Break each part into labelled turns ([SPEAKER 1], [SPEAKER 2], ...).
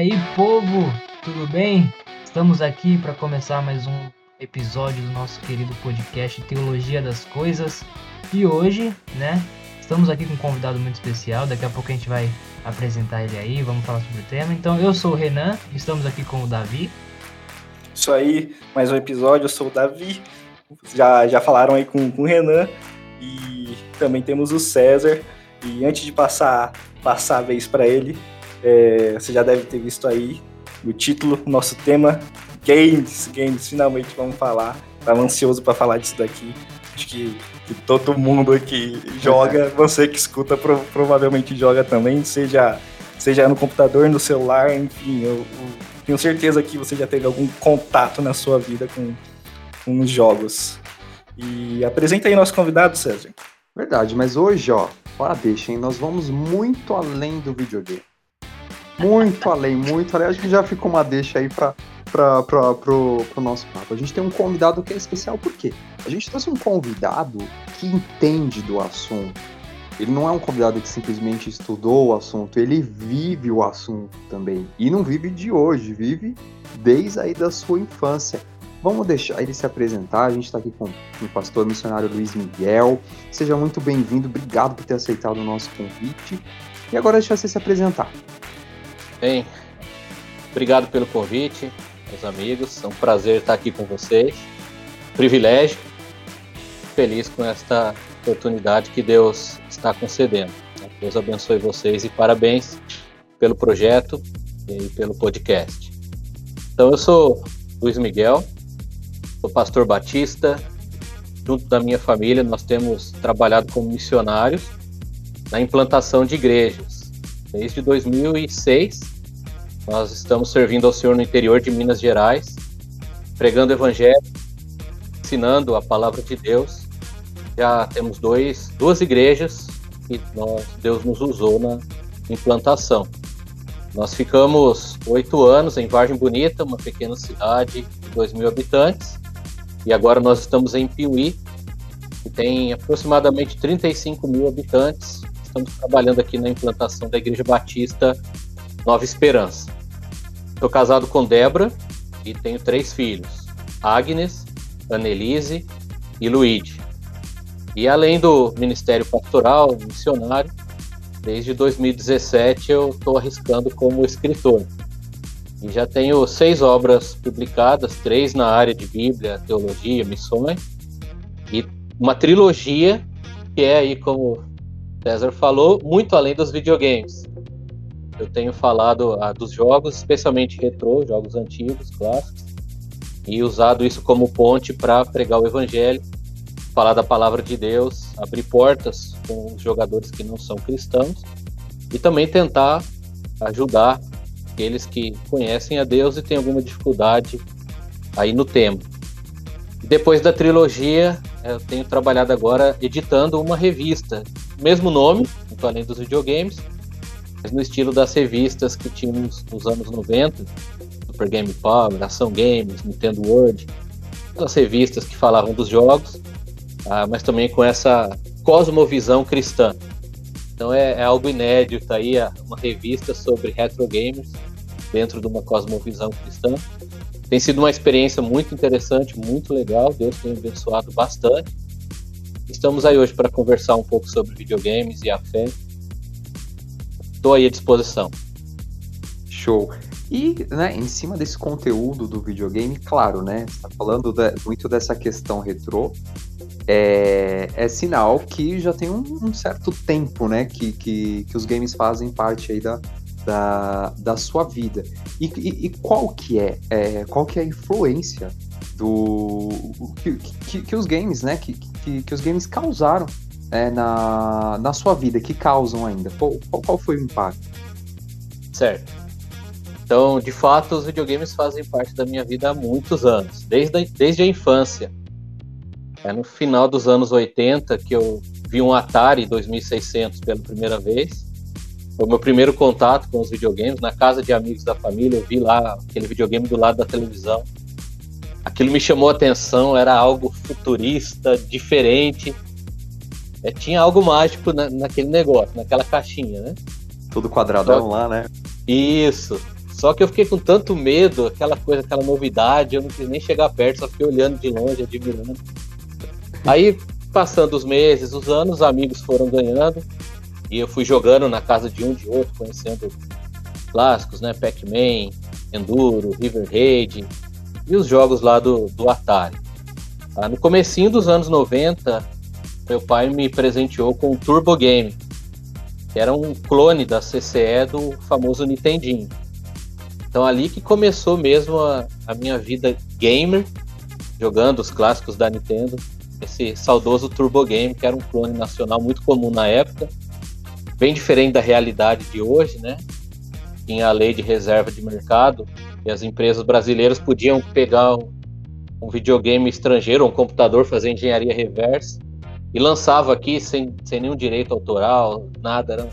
[SPEAKER 1] Aí, povo, tudo bem? Estamos aqui para começar mais um episódio do nosso querido podcast Teologia das Coisas. E hoje, né, estamos aqui com um convidado muito especial. Daqui a pouco a gente vai apresentar ele aí, vamos falar sobre o tema. Então, eu sou o Renan, estamos aqui com o Davi.
[SPEAKER 2] Isso aí, mais um episódio, eu sou o Davi. Já, já falaram aí com, com o Renan. E também temos o César. E antes de passar, passar a vez para ele, é, você já deve ter visto aí o título, nosso tema, games, games, finalmente vamos falar. Tava ansioso para falar disso daqui. Acho que, que, todo mundo aqui joga, você que escuta pro, provavelmente joga também, seja, seja no computador, no celular, enfim, eu, eu, tenho certeza que você já teve algum contato na sua vida com, com os jogos. E apresenta aí nosso convidado, César.
[SPEAKER 3] Verdade, mas hoje, ó, fora deixa, hein? Nós vamos muito além do videogame. Muito além, muito além. Acho que já ficou uma deixa aí para pra, pro, pro nosso papo. A gente tem um convidado que é especial, por quê? A gente trouxe um convidado que entende do assunto. Ele não é um convidado que simplesmente estudou o assunto, ele vive o assunto também. E não vive de hoje, vive desde aí da sua infância. Vamos deixar ele se apresentar. A gente está aqui com o pastor missionário Luiz Miguel. Seja muito bem-vindo. Obrigado por ter aceitado o nosso convite. E agora deixa você se apresentar.
[SPEAKER 4] Bem, obrigado pelo convite, meus amigos. É um prazer estar aqui com vocês. Privilégio. Feliz com esta oportunidade que Deus está concedendo. Deus abençoe vocês e parabéns pelo projeto e pelo podcast. Então, eu sou Luiz Miguel, sou pastor batista. Junto da minha família, nós temos trabalhado como missionários na implantação de igrejas. Desde 2006, nós estamos servindo ao Senhor no interior de Minas Gerais, pregando o Evangelho, ensinando a palavra de Deus. Já temos dois, duas igrejas que nós, Deus nos usou na implantação. Nós ficamos oito anos em Vargem Bonita, uma pequena cidade de 2 mil habitantes, e agora nós estamos em Piuí, que tem aproximadamente 35 mil habitantes. Estamos trabalhando aqui na implantação da Igreja Batista Nova Esperança. Estou casado com Débora e tenho três filhos: Agnes, Annelise e Luigi. E além do ministério pastoral, missionário, desde 2017 eu estou arriscando como escritor. E já tenho seis obras publicadas, três na área de Bíblia, teologia, missões, e uma trilogia que é aí, como César falou, muito além dos videogames. Eu tenho falado ah, dos jogos, especialmente retrô, jogos antigos, clássicos, e usado isso como ponte para pregar o evangelho, falar da palavra de Deus, abrir portas com os jogadores que não são cristãos e também tentar ajudar aqueles que conhecem a Deus e têm alguma dificuldade aí no tema. Depois da trilogia, eu tenho trabalhado agora editando uma revista, mesmo nome, muito além dos videogames, mas no estilo das revistas que tínhamos nos anos 90, Super Game Power, Ação Games, Nintendo World, as revistas que falavam dos jogos, ah, mas também com essa cosmovisão cristã. Então é, é algo inédito aí, uma revista sobre retro gamers dentro de uma cosmovisão cristã. Tem sido uma experiência muito interessante, muito legal. Deus tem abençoado bastante. Estamos aí hoje para conversar um pouco sobre videogames e a fé. Estou aí à disposição.
[SPEAKER 3] Show. E, né, em cima desse conteúdo do videogame, claro, né, está falando de, muito dessa questão retrô, é, é, sinal que já tem um, um, certo tempo, né, que, que, que os games fazem parte aí da, da, da sua vida. E, e, e qual que é, é, qual que é a influência do que, que, que os games, né, que, que, que, os games causaram é, na, na sua vida, que causam ainda? Qual, qual foi o impacto?
[SPEAKER 4] Certo. Então, de fato, os videogames fazem parte da minha vida há muitos anos, desde a, desde a infância. É no final dos anos 80 que eu vi um Atari 2600 pela primeira vez. Foi o meu primeiro contato com os videogames. Na casa de amigos da família, eu vi lá aquele videogame do lado da televisão. Aquilo me chamou a atenção, era algo futurista, diferente. É, tinha algo mágico na, naquele negócio, naquela caixinha, né?
[SPEAKER 3] Tudo quadradão Só... lá, né?
[SPEAKER 4] Isso. Só que eu fiquei com tanto medo, aquela coisa, aquela novidade, eu não quis nem chegar perto, só fiquei olhando de longe, admirando. Aí, passando os meses, os anos, amigos foram ganhando, e eu fui jogando na casa de um de outro, conhecendo clássicos, né? Pac-Man, Enduro, River Raid e os jogos lá do, do Atari. Ah, no comecinho dos anos 90, meu pai me presenteou com o Turbo Game, que era um clone da CCE do famoso Nintendinho. Então ali que começou mesmo a, a minha vida gamer, jogando os clássicos da Nintendo, esse saudoso Turbo Game, que era um clone nacional muito comum na época, bem diferente da realidade de hoje, né? Tinha a lei de reserva de mercado e as empresas brasileiras podiam pegar um, um videogame estrangeiro, um computador, fazer engenharia reversa e lançava aqui sem, sem nenhum direito autoral, nada. Era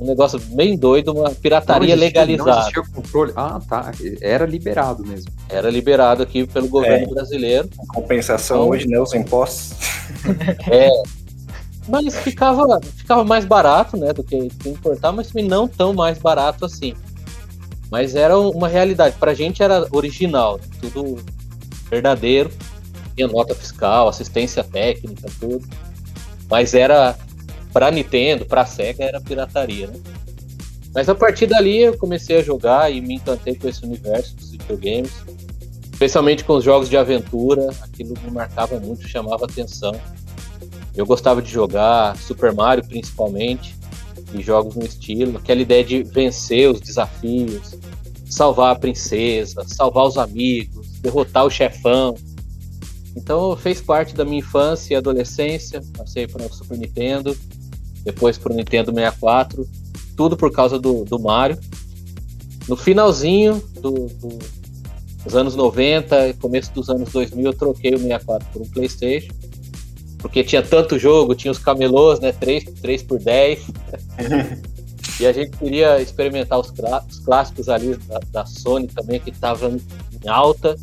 [SPEAKER 4] um negócio bem doido, uma pirataria não existia, legalizada. Não
[SPEAKER 3] controle. Ah, tá. Era liberado mesmo.
[SPEAKER 4] Era liberado aqui pelo governo é, brasileiro.
[SPEAKER 2] compensação então, hoje, né? Os impostos.
[SPEAKER 4] É. Mas ficava, ficava mais barato, né? Do que, que importar, mas também não tão mais barato assim. Mas era uma realidade. Pra gente era original, tudo verdadeiro tinha nota fiscal, assistência técnica, tudo. Mas era para Nintendo, para Sega era pirataria, né? Mas a partir dali eu comecei a jogar e me encantei com esse universo dos videogames, especialmente com os jogos de aventura, aquilo me marcava muito, chamava atenção. Eu gostava de jogar Super Mario principalmente, e jogos no estilo, aquela ideia de vencer os desafios, salvar a princesa, salvar os amigos, derrotar o chefão. Então fez parte da minha infância e adolescência. Passei para o Super Nintendo, depois para o Nintendo 64, tudo por causa do, do Mario. No finalzinho do, do, dos anos 90 começo dos anos 2000, eu troquei o 64 por um PlayStation. Porque tinha tanto jogo, tinha os camelôs, né? 3, 3 por 10. e a gente queria experimentar os, os clássicos ali da, da Sony também, que estavam em alta.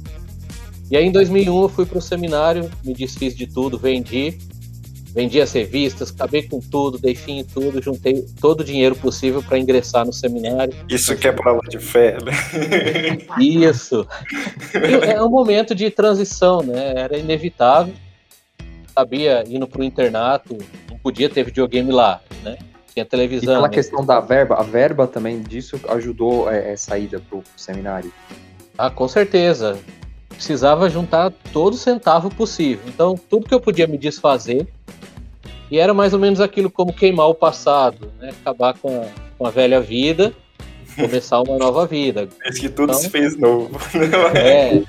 [SPEAKER 4] E aí em 2001 eu fui para o seminário, me desfiz de tudo, vendi, vendi as revistas, acabei com tudo, dei fim em tudo, juntei todo o dinheiro possível para ingressar no seminário.
[SPEAKER 2] Isso que é prova de fé, né?
[SPEAKER 4] Isso. E é um momento de transição, né? Era inevitável. Sabia, indo para o internato, não podia ter videogame lá, né? Tinha televisão. E
[SPEAKER 3] aquela questão da verba, a verba também disso ajudou é, a é, saída para o seminário.
[SPEAKER 4] Ah, com certeza precisava juntar todo centavo possível. Então, tudo que eu podia me desfazer, e era mais ou menos aquilo como queimar o passado, né? acabar com a, com a velha vida, começar uma nova vida.
[SPEAKER 2] Parece que tudo então, se fez novo.
[SPEAKER 4] é.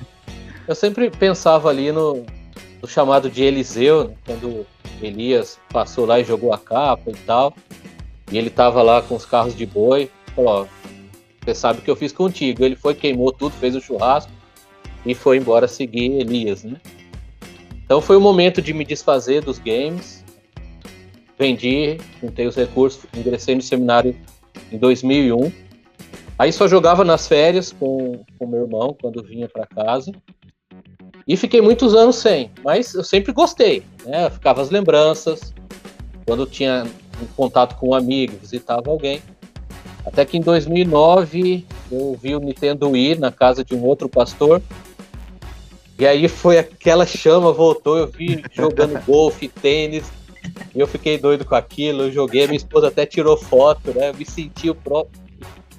[SPEAKER 4] Eu sempre pensava ali no, no chamado de Eliseu, né? quando Elias passou lá e jogou a capa e tal, e ele tava lá com os carros de boi, falou, você sabe o que eu fiz contigo. Ele foi, queimou tudo, fez o churrasco, e foi embora seguir Elias, né? Então foi o momento de me desfazer dos games. Vendi, juntei os recursos, ingressei no seminário em 2001. Aí só jogava nas férias com o meu irmão quando vinha para casa. E fiquei muitos anos sem, mas eu sempre gostei, né? Ficava as lembranças, quando tinha um contato com um amigo, visitava alguém. Até que em 2009 eu vi o Nintendo Wii na casa de um outro pastor e aí foi aquela chama, voltou, eu vi jogando golfe, tênis, e eu fiquei doido com aquilo, eu joguei, minha esposa até tirou foto, né? Eu me senti o próprio,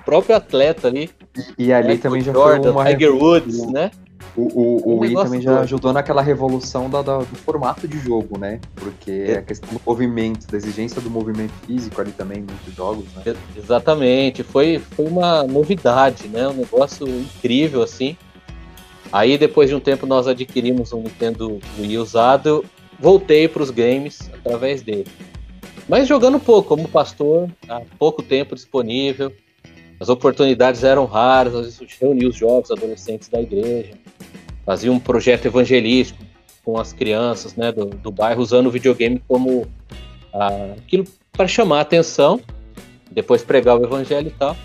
[SPEAKER 4] próprio atleta ali.
[SPEAKER 3] E, ali
[SPEAKER 4] né?
[SPEAKER 3] também já
[SPEAKER 4] Jordan, foi uma Tiger Woods, né?
[SPEAKER 3] O, o, o Wii também já ajudou naquela revolução da, da, do formato de jogo, né? Porque é. a questão do movimento, da exigência do movimento físico ali também, muitos jogos, né?
[SPEAKER 4] Exatamente, foi, foi uma novidade, né? Um negócio incrível, assim. Aí depois de um tempo nós adquirimos um Nintendo Wii usado, voltei para os games através dele. Mas jogando pouco, como pastor, há pouco tempo disponível, as oportunidades eram raras, às vezes reunia os jovens, adolescentes da igreja, fazia um projeto evangelístico com as crianças né, do, do bairro, usando o videogame como ah, aquilo para chamar a atenção, depois pregar o evangelho e tal.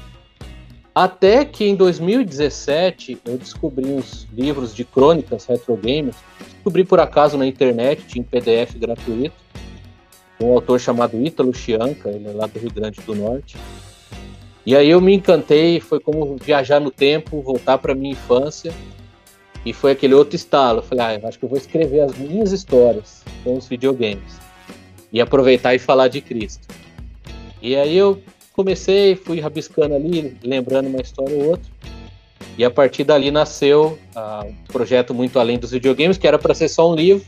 [SPEAKER 4] Até que em 2017 eu descobri uns livros de crônicas retro games. Descobri por acaso na internet, tinha em PDF gratuito. Um autor chamado Ítalo Chianca, ele é lá do Rio Grande do Norte. E aí eu me encantei, foi como viajar no tempo, voltar para minha infância. E foi aquele outro estalo. Eu falei, ah, acho que eu vou escrever as minhas histórias com os videogames. E aproveitar e falar de Cristo. E aí eu comecei, fui rabiscando ali, lembrando uma história ou outra. E a partir dali nasceu uh, um projeto muito além dos videogames, que era para ser só um livro,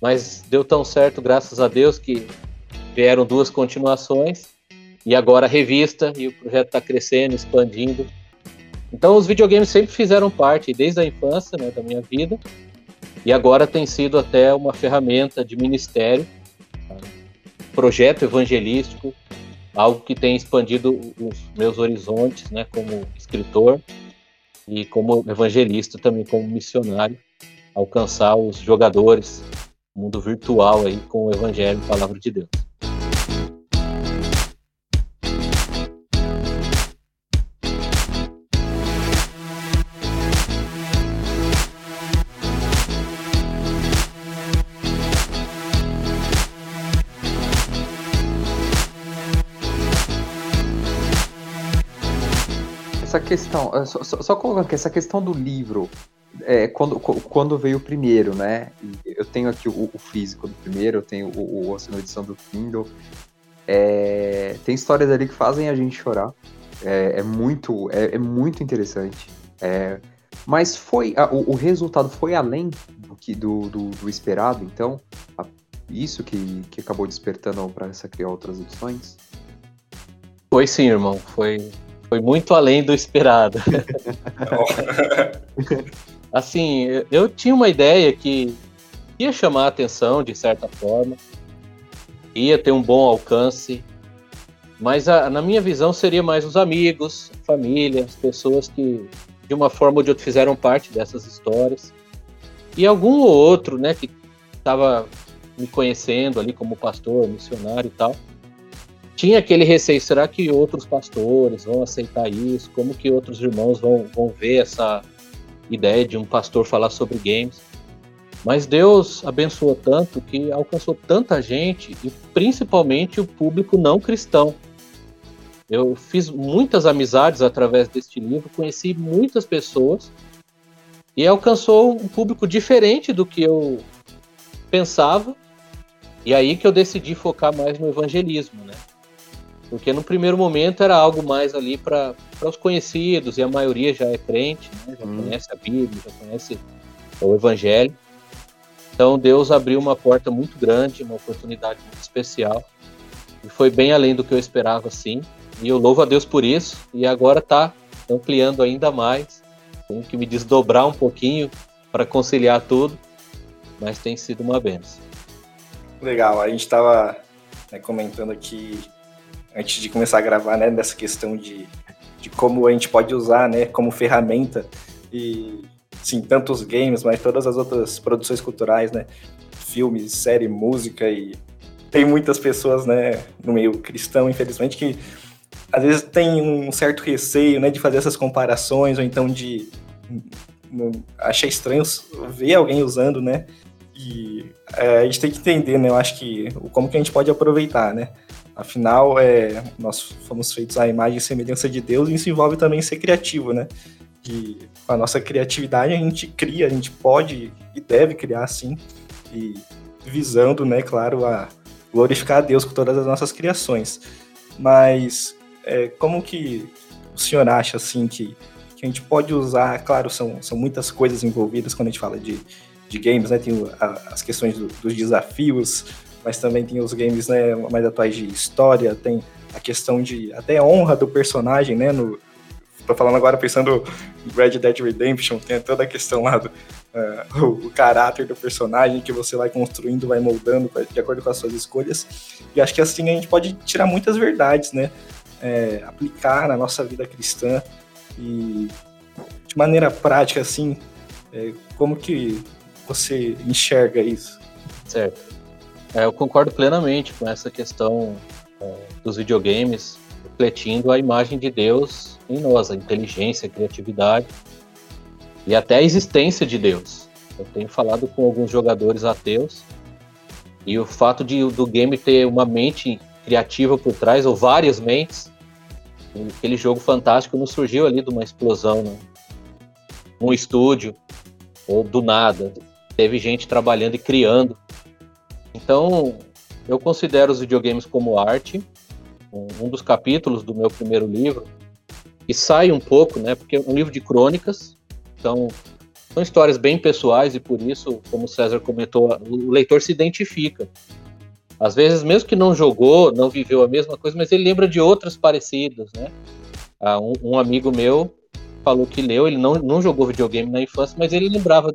[SPEAKER 4] mas deu tão certo, graças a Deus, que vieram duas continuações e agora a revista e o projeto está crescendo, expandindo. Então os videogames sempre fizeram parte desde a infância né, da minha vida e agora tem sido até uma ferramenta de ministério, tá? projeto evangelístico, algo que tem expandido os meus horizontes, né, como escritor e como evangelista também como missionário, alcançar os jogadores, mundo virtual aí com o evangelho, palavra de Deus.
[SPEAKER 3] Questão, só, só, só colocando aqui, essa questão do livro, é, quando, quando veio o primeiro, né? Eu tenho aqui o, o físico do primeiro, eu tenho o, o, a edição do Kindle. É, tem histórias ali que fazem a gente chorar. É, é muito, é, é, muito interessante. É, mas foi a, o, o, resultado foi além do que do, do, do esperado. Então, a, isso que, que acabou despertando para essa criar outras edições.
[SPEAKER 4] Foi sim, irmão. Foi foi muito além do esperado. assim, eu tinha uma ideia que ia chamar a atenção de certa forma, ia ter um bom alcance, mas a, na minha visão seria mais os amigos, família, as pessoas que de uma forma ou de outra fizeram parte dessas histórias. E algum ou outro, né, que estava me conhecendo ali como pastor, missionário e tal, tinha aquele receio, será que outros pastores vão aceitar isso? Como que outros irmãos vão, vão ver essa ideia de um pastor falar sobre games? Mas Deus abençoou tanto que alcançou tanta gente e principalmente o público não cristão. Eu fiz muitas amizades através deste livro, conheci muitas pessoas e alcançou um público diferente do que eu pensava. E aí que eu decidi focar mais no evangelismo, né? Porque no primeiro momento era algo mais ali para os conhecidos, e a maioria já é crente, né? já hum. conhece a Bíblia, já conhece o Evangelho. Então Deus abriu uma porta muito grande, uma oportunidade muito especial. E foi bem além do que eu esperava, sim. E eu louvo a Deus por isso. E agora está ampliando ainda mais. Tenho que me desdobrar um pouquinho para conciliar tudo. Mas tem sido uma benção.
[SPEAKER 2] Legal. A gente estava né, comentando aqui antes de começar a gravar, né, dessa questão de, de como a gente pode usar, né, como ferramenta e sim, tanto os games, mas todas as outras produções culturais, né, filmes, série, música e tem muitas pessoas, né, no meio cristão, infelizmente, que às vezes tem um certo receio, né, de fazer essas comparações ou então de achar estranho ver alguém usando, né, e é, a gente tem que entender, né, eu acho que como que a gente pode aproveitar, né, Afinal, é, nós fomos feitos à imagem e semelhança de Deus e isso envolve também ser criativo, né? E com a nossa criatividade a gente cria, a gente pode e deve criar sim, e visando, né, claro, a glorificar a Deus com todas as nossas criações. Mas é, como que o senhor acha assim que, que a gente pode usar? Claro, são, são muitas coisas envolvidas quando a gente fala de, de games, né? Tem as questões do, dos desafios, mas também tem os games né, mais atuais de história, tem a questão de até honra do personagem, né? No, tô falando agora pensando em Red Dead Redemption, tem toda a questão lá do uh, o, caráter do personagem que você vai construindo, vai moldando de acordo com as suas escolhas. E acho que assim a gente pode tirar muitas verdades, né? É, aplicar na nossa vida cristã e de maneira prática, assim, é, como que você enxerga isso?
[SPEAKER 4] Certo. É, eu concordo plenamente com essa questão é, dos videogames refletindo a imagem de Deus em nós, a inteligência, a criatividade e até a existência de Deus. Eu tenho falado com alguns jogadores ateus e o fato de do game ter uma mente criativa por trás ou várias mentes Aquele jogo fantástico não surgiu ali de uma explosão, né? um estúdio, ou do nada. Teve gente trabalhando e criando. Então, eu considero os videogames como arte. Um dos capítulos do meu primeiro livro, e sai um pouco, né? Porque é um livro de crônicas, então são histórias bem pessoais e por isso, como o César comentou, o leitor se identifica. Às vezes, mesmo que não jogou, não viveu a mesma coisa, mas ele lembra de outras parecidas, né? Ah, um, um, amigo meu falou que leu, ele não, não jogou videogame na infância, mas ele lembrava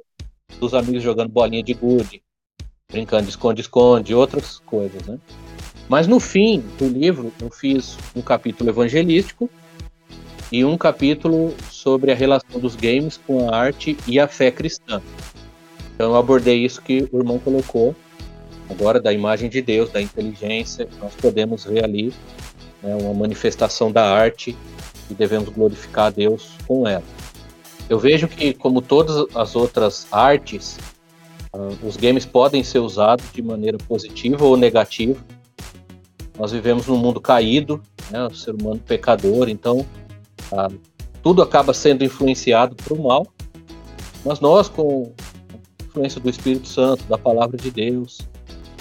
[SPEAKER 4] dos amigos jogando bolinha de gude, brincando de esconde-esconde, outras coisas, né? Mas no fim do livro, eu fiz um capítulo evangelístico e um capítulo sobre a relação dos games com a arte e a fé cristã. Então eu abordei isso que o irmão colocou, agora da imagem de Deus, da inteligência, nós podemos ver ali né, uma manifestação da arte e devemos glorificar a Deus com ela. Eu vejo que, como todas as outras artes, os games podem ser usados de maneira positiva ou negativa. Nós vivemos num mundo caído, né, o ser humano pecador, então uh, tudo acaba sendo influenciado para o mal. Mas nós, com a influência do Espírito Santo, da palavra de Deus,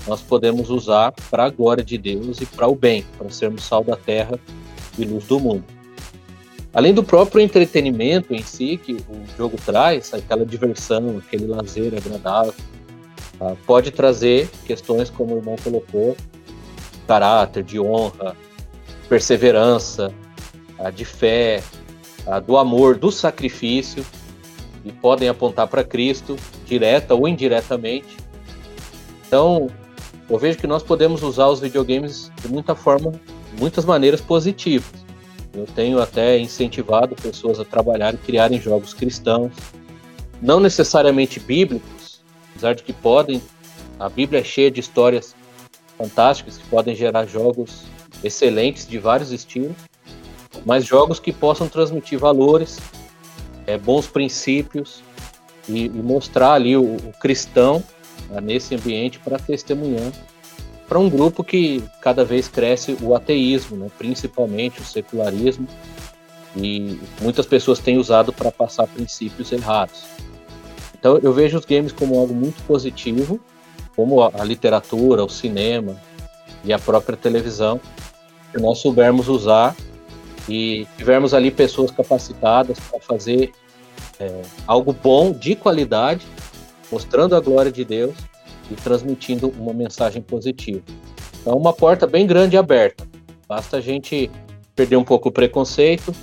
[SPEAKER 4] nós podemos usar para a glória de Deus e para o bem, para sermos sal da terra e luz do mundo. Além do próprio entretenimento em si que o jogo traz, aquela diversão, aquele lazer agradável, uh, pode trazer questões como o irmão colocou, caráter, de honra, perseverança, uh, de fé, uh, do amor, do sacrifício, e podem apontar para Cristo, direta ou indiretamente. Então, eu vejo que nós podemos usar os videogames de muita forma, muitas maneiras positivas. Eu tenho até incentivado pessoas a trabalhar e criarem jogos cristãos, não necessariamente bíblicos, apesar de que podem. A Bíblia é cheia de histórias fantásticas que podem gerar jogos excelentes de vários estilos, mas jogos que possam transmitir valores, é, bons princípios e, e mostrar ali o, o cristão né, nesse ambiente para testemunhar para um grupo que cada vez cresce o ateísmo, né, principalmente o secularismo, e muitas pessoas têm usado para passar princípios errados. Então eu vejo os games como algo muito positivo, como a, literatura, o cinema e a própria televisão, que nós soubermos usar e tivermos ali pessoas capacitadas para fazer é, algo bom, de qualidade, mostrando a glória de Deus e transmitindo uma mensagem positiva. Então, uma porta bem grande e aberta. Basta a gente perder um pouco o preconceito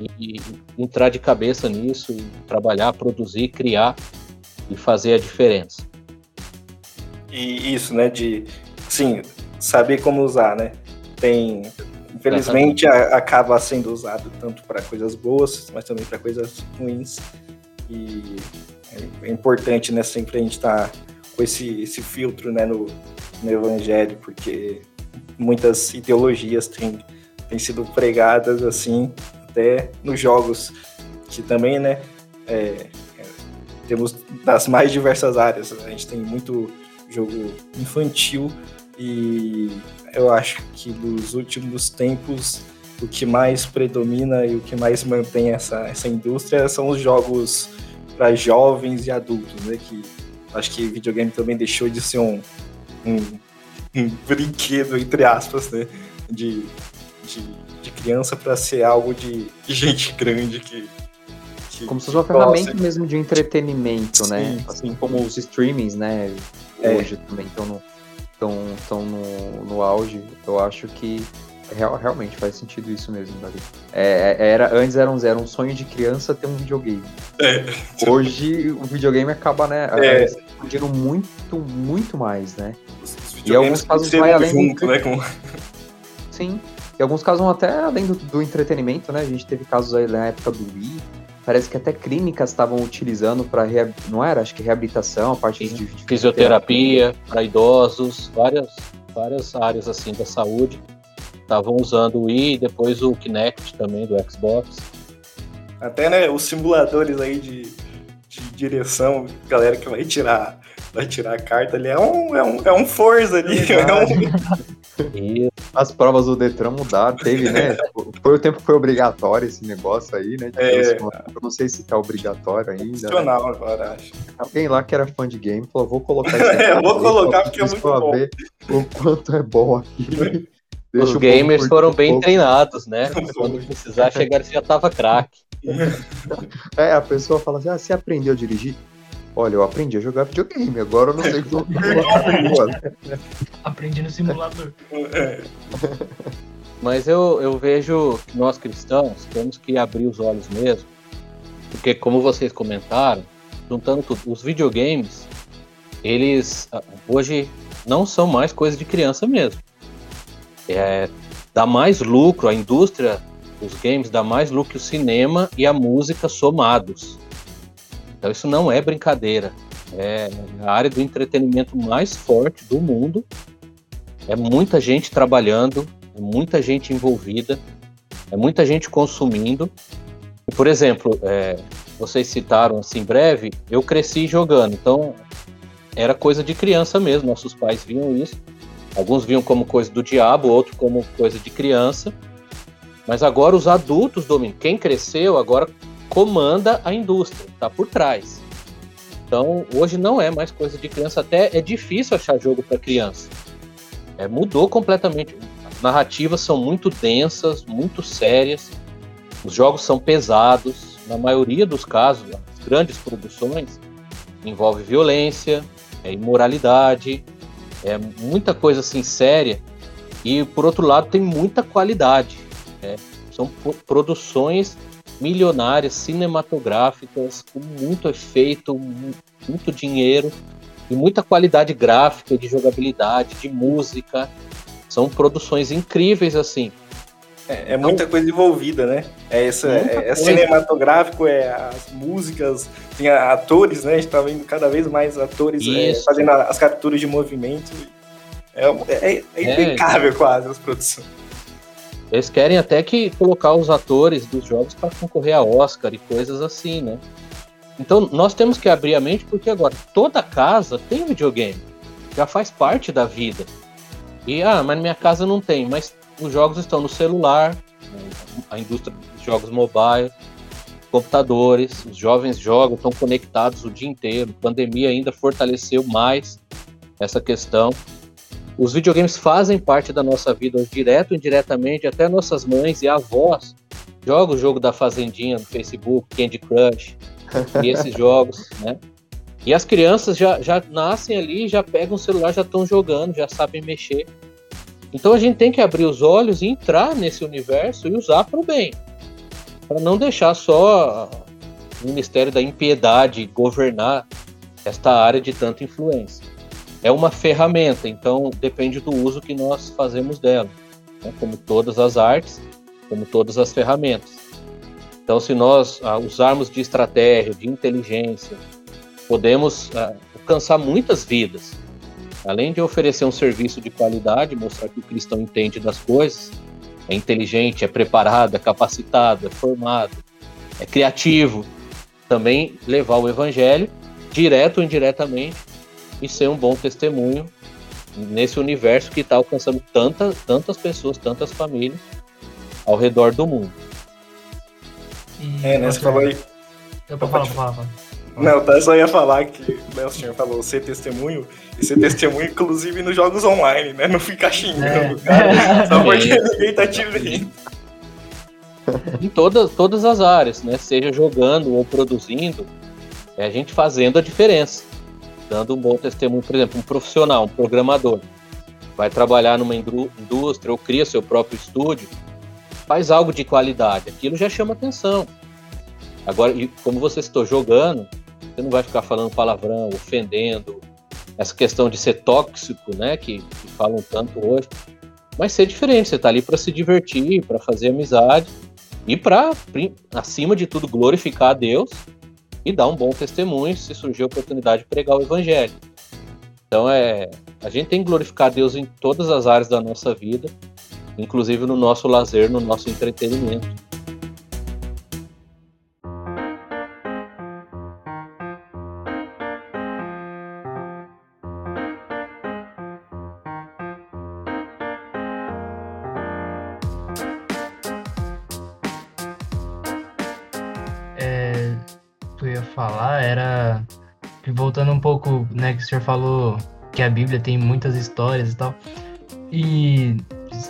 [SPEAKER 4] e, e entrar de cabeça nisso e trabalhar, produzir, criar e fazer a diferença.
[SPEAKER 2] E isso, né, de, sim, saber como usar, né? Tem, infelizmente, a, acaba sendo usado tanto para coisas boas, mas também para coisas ruins. E é, importante, né, sempre a gente estar tá esse, esse filtro né, no, no evangelho, porque muitas ideologias têm, têm sido pregadas assim, até nos jogos, que também, né, é, é, temos das mais diversas áreas. A gente tem muito jogo infantil e eu acho que nos últimos tempos o que mais predomina e o que mais mantém essa, essa indústria são os jogos para jovens e adultos, né, que Acho que videogame também deixou de ser um, um, um brinquedo, entre aspas, né? De, de, de criança para ser algo de, de, gente grande que.
[SPEAKER 3] que como se fosse uma ferramenta mesmo de entretenimento, sim, né? Assim sim. como os streamings, né? É. Hoje também estão no, tão, no, no auge. Eu acho que Real, realmente faz sentido isso mesmo, Davi. É, é, era, antes era um, era um sonho de criança ter um videogame. É. Hoje o videogame acaba, né? É. Expandindo muito, muito mais, né?
[SPEAKER 2] e alguns casos vai além junto, do... né? Com...
[SPEAKER 3] Sim. E alguns casos vão até além do, do, entretenimento, né? A gente teve casos aí na época do Wii. Parece que até clínicas estavam utilizando para não era, acho que reabilitação, a parte
[SPEAKER 4] de, de fisioterapia para idosos, várias várias áreas assim da saúde estavam usando o Wii e depois o Kinect também do Xbox.
[SPEAKER 2] Até, né, os simuladores aí de, de direção, galera que vai tirar vai tirar a carta ali, é um, é um, é um Forza ali. É um...
[SPEAKER 3] As provas do Detran mudaram, teve, né? Foi o tempo que foi obrigatório esse negócio aí, né? de
[SPEAKER 2] É.
[SPEAKER 3] Eu não sei se tá obrigatório ainda. né?
[SPEAKER 2] Agora, acho.
[SPEAKER 3] Alguém lá que era fã de game falou, vou colocar isso aqui.
[SPEAKER 2] Eu vou colocar porque é muito
[SPEAKER 3] pra
[SPEAKER 2] bom.
[SPEAKER 3] ver o quanto é bom aqui. Deixa
[SPEAKER 4] Os gamers foram bem
[SPEAKER 3] pouco.
[SPEAKER 4] treinados, né? Quando precisar chegar, já tava craque.
[SPEAKER 3] É, a pessoa fala assim, ah, você aprendeu a dirigir? Olha, eu aprendi a jogar videogame, agora eu não sei o que eu vou fazer.
[SPEAKER 1] Aprendi no simulador.
[SPEAKER 4] Mas eu, eu vejo que nós cristãos temos que abrir os olhos mesmo. Porque, como vocês comentaram, juntando tudo, os videogames, eles ah, hoje não são mais coisa de criança mesmo. É, dá mais lucro, a indústria dos games dá mais lucro que o cinema e a música somados. Então isso não é brincadeira. É a área do entretenimento mais forte do mundo. É muita gente trabalhando, é muita gente envolvida, é muita gente consumindo. E, por exemplo, é, vocês citaram assim breve, eu cresci jogando, então era coisa de criança mesmo. Nossos pais viam isso. Alguns viam como coisa do diabo, outros como coisa de criança. Mas agora os adultos dominam. Quem cresceu agora comanda a indústria, está por trás. Então hoje não é mais coisa de criança, até é difícil achar jogo para criança. É, mudou completamente. As narrativas são muito densas, muito sérias. Os jogos são pesados. Na maioria dos casos, as grandes produções envolve violência, é imoralidade, é muita coisa assim séria. E por outro lado tem muita qualidade. né? São pro- produções milionárias, cinematográficas, com muito efeito, mu- muito dinheiro e muita qualidade gráfica, de jogabilidade, de música. São produções incríveis assim.
[SPEAKER 2] É, é muita coisa envolvida, né? É, essa, é, é cinematográfico, é as músicas, tem atores, né? A gente tá vendo cada vez mais atores é, fazendo as capturas de movimento. É, é, é impecável quase as produções.
[SPEAKER 4] Eles querem até que colocar os atores dos jogos para concorrer a Oscar e coisas assim, né? Então nós temos que abrir a mente porque agora toda casa tem videogame, já faz parte da vida. E ah, mas minha casa não tem, mas os jogos estão no celular, a indústria dos jogos mobile, computadores, os jovens jogam, estão conectados o dia inteiro. A pandemia ainda fortaleceu mais essa questão. Os videogames fazem parte da nossa vida, direto ou indiretamente, até nossas mães e avós jogam o jogo da Fazendinha no Facebook, Candy Crush, e esses jogos, né? E as crianças já, já nascem ali, já pegam o celular, já estão jogando, já sabem mexer. Então a gente tem que abrir os olhos e entrar nesse universo e usar para o bem. Para não deixar só o Ministério da Impiedade governar esta área de tanta influência é uma ferramenta, então depende do uso que nós fazemos dela, né? como todas as artes, como todas as ferramentas. Então, se nós ah, usarmos de estratégia, de inteligência, podemos ah, alcançar muitas vidas. Além de oferecer um serviço de qualidade, mostrar que o cristão entende das coisas, é inteligente, é preparado, é capacitado, é formado, é criativo, também levar o evangelho, direto ou indiretamente, e ser um bom testemunho nesse universo que está alcançando tantas, tantas pessoas, tantas famílias ao redor do mundo.
[SPEAKER 1] E,
[SPEAKER 2] É, né? Você falou aí.
[SPEAKER 1] Eu pra falar, falar, fala.
[SPEAKER 2] Não, tá, só ia falar que o Nelson falou ser testemunho, e ser testemunho, inclusive nos jogos online, né? Não ficar xingando
[SPEAKER 1] É.
[SPEAKER 2] cara, só porque
[SPEAKER 4] É.
[SPEAKER 2] ninguém tá te vendo.
[SPEAKER 4] Em todas, todas as áreas, né? Seja jogando ou produzindo, é a gente fazendo a diferença. Dando um bom testemunho, por exemplo, um profissional, um programador, vai trabalhar numa indú- indústria ou cria seu próprio estúdio, faz algo de qualidade, aquilo já chama atenção. Agora, como você estou jogando, você não vai ficar falando palavrão, ofendendo, essa questão de ser tóxico, né, que, que falam tanto hoje, mas ser diferente, você está ali para se divertir, para fazer amizade e para, acima de tudo, glorificar a Deus e dar um bom testemunho se surgir a oportunidade de pregar o evangelho. Então é, a gente tem que glorificar Deus em todas as áreas da nossa vida, inclusive no nosso lazer, no nosso entretenimento.
[SPEAKER 1] Voltando um pouco, né, que o senhor falou que a Bíblia tem muitas histórias e tal. E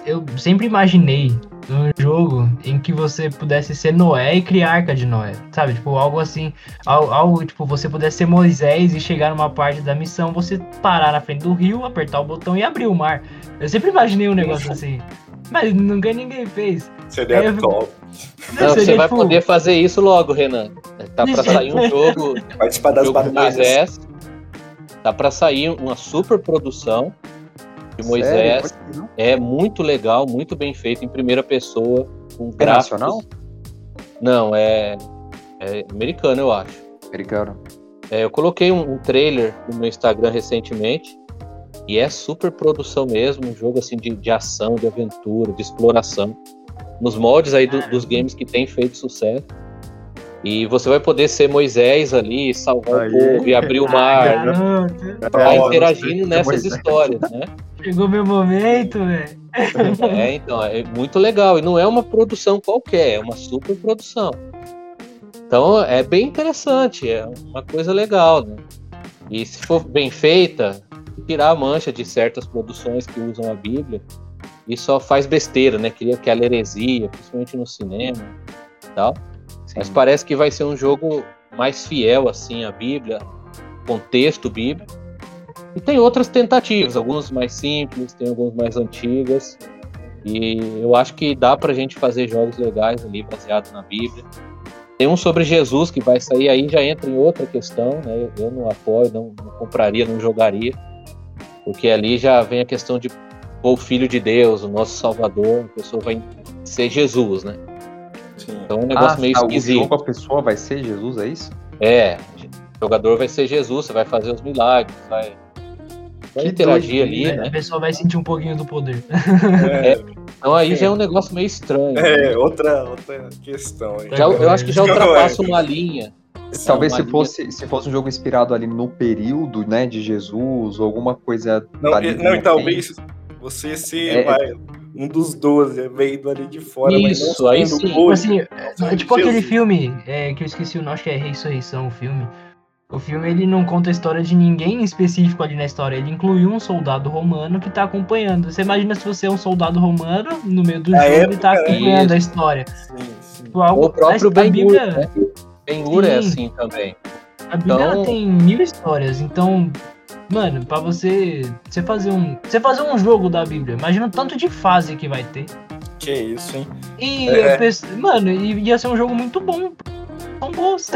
[SPEAKER 1] eu sempre imaginei um jogo em que você pudesse ser Noé e criar a arca de Noé, sabe? Tipo, algo assim, algo, algo, tipo, você pudesse ser Moisés e chegar numa parte da missão, você parar na frente do rio, apertar o botão e abrir o mar. Eu sempre imaginei um negócio assim, mas nunca ninguém fez.
[SPEAKER 2] Seria
[SPEAKER 1] É,
[SPEAKER 2] top.
[SPEAKER 4] Não, você
[SPEAKER 1] Seria,
[SPEAKER 4] vai
[SPEAKER 1] tipo,
[SPEAKER 4] poder fazer isso logo, Renan. Tá pra sair um jogo,
[SPEAKER 2] Participar
[SPEAKER 4] um
[SPEAKER 2] das
[SPEAKER 4] jogo de
[SPEAKER 2] batalhas.
[SPEAKER 4] Moisés. Tá pra sair uma super produção de
[SPEAKER 3] Sério?
[SPEAKER 4] Moisés.
[SPEAKER 3] Não?
[SPEAKER 4] É muito legal, muito bem feito em primeira pessoa, com
[SPEAKER 3] É
[SPEAKER 4] gráficos.
[SPEAKER 3] nacional?
[SPEAKER 4] Não, é, é americano, eu acho.
[SPEAKER 3] Americano.
[SPEAKER 4] É, eu coloquei um, um trailer no meu Instagram recentemente e é super produção mesmo, um jogo assim de, de ação, de aventura, de exploração, nos moldes aí do- dos games que tem feito sucesso. E você vai poder ser Moisés ali, salvar
[SPEAKER 3] Aí.
[SPEAKER 4] o povo e abrir o
[SPEAKER 1] Ah,
[SPEAKER 4] mar,
[SPEAKER 1] garoto,
[SPEAKER 4] tá
[SPEAKER 2] É,
[SPEAKER 4] interagindo nessas histórias, né?
[SPEAKER 1] chegou meu momento, velho.
[SPEAKER 4] É, então, é muito legal. E não é uma produção qualquer, é uma super produção. Então é bem interessante, é uma coisa legal, né? E se for bem feita, tirar a mancha de certas produções que usam a Bíblia e só faz besteira, né? Cria aquela heresia, principalmente no cinema e tal. Mas parece que vai ser um jogo mais fiel, assim, à Bíblia, contexto bíblico. E tem outras tentativas, algumas mais simples, tem algumas mais antigas. E eu acho que dá pra gente fazer jogos legais ali, baseados na Bíblia. Tem um sobre Jesus que vai sair aí, já entra em outra questão, né? Eu, eu não apoio, não, não compraria, não jogaria. Porque ali já vem a questão de o Filho de Deus, o nosso Salvador, a pessoa vai ser Jesus, né?
[SPEAKER 2] Sim.
[SPEAKER 4] Então é um negócio
[SPEAKER 3] ah,
[SPEAKER 4] meio
[SPEAKER 3] tá, o
[SPEAKER 4] esquisito.
[SPEAKER 3] jogo a pessoa vai ser Jesus, é isso?
[SPEAKER 4] É, o jogador vai ser Jesus, você vai fazer os milagres, vai, vai
[SPEAKER 3] Que
[SPEAKER 4] interagir ali,
[SPEAKER 3] doideira,
[SPEAKER 4] né?
[SPEAKER 1] A pessoa vai sentir um pouquinho do poder.
[SPEAKER 2] É,
[SPEAKER 4] Então aí já é um negócio meio estranho. né?
[SPEAKER 2] é, outra, outra questão aí.
[SPEAKER 4] Já, eu acho que já
[SPEAKER 2] Não,
[SPEAKER 4] ultrapassa
[SPEAKER 2] é.
[SPEAKER 4] uma linha.
[SPEAKER 3] Talvez
[SPEAKER 4] uma
[SPEAKER 3] se
[SPEAKER 4] linha-
[SPEAKER 3] fosse, se fosse um jogo inspirado ali no período, né, de Jesus, ou alguma coisa
[SPEAKER 2] Não, e-
[SPEAKER 3] do
[SPEAKER 2] não e
[SPEAKER 3] momento.
[SPEAKER 2] talvez você ser
[SPEAKER 3] É.
[SPEAKER 2] vai, um dos doze, veio ali de fora, mas
[SPEAKER 4] Isso, aí sim.
[SPEAKER 1] Tipo
[SPEAKER 2] hoje.
[SPEAKER 1] assim, é tipo aquele
[SPEAKER 2] Jesus.
[SPEAKER 1] filme é, que eu esqueci o nome, acho que é Ressurreição o filme. O filme ele não conta a história de ninguém em específico ali na história, ele inclui um soldado romano que tá acompanhando. Você imagina se você é um soldado romano no meio do
[SPEAKER 2] Na
[SPEAKER 1] jogo e tá
[SPEAKER 2] né?
[SPEAKER 1] acompanhando a
[SPEAKER 4] Isso.
[SPEAKER 1] história.
[SPEAKER 2] Sim, sim.
[SPEAKER 1] Tipo, algo,
[SPEAKER 4] O próprio
[SPEAKER 1] a
[SPEAKER 4] Ben-Hur,
[SPEAKER 1] Bíblia,
[SPEAKER 4] né? Ben-Hur é
[SPEAKER 1] Sim.
[SPEAKER 4] assim também.
[SPEAKER 1] a Bíblia
[SPEAKER 4] Então-
[SPEAKER 1] tem mil histórias, então, mano, pra você, você fazer um, você fazer um jogo da Bíblia, imagina o tanto de fase que vai ter.
[SPEAKER 2] Que isso, hein?
[SPEAKER 1] E,
[SPEAKER 2] É.
[SPEAKER 1] mano, ia ser um jogo muito bom. São bons.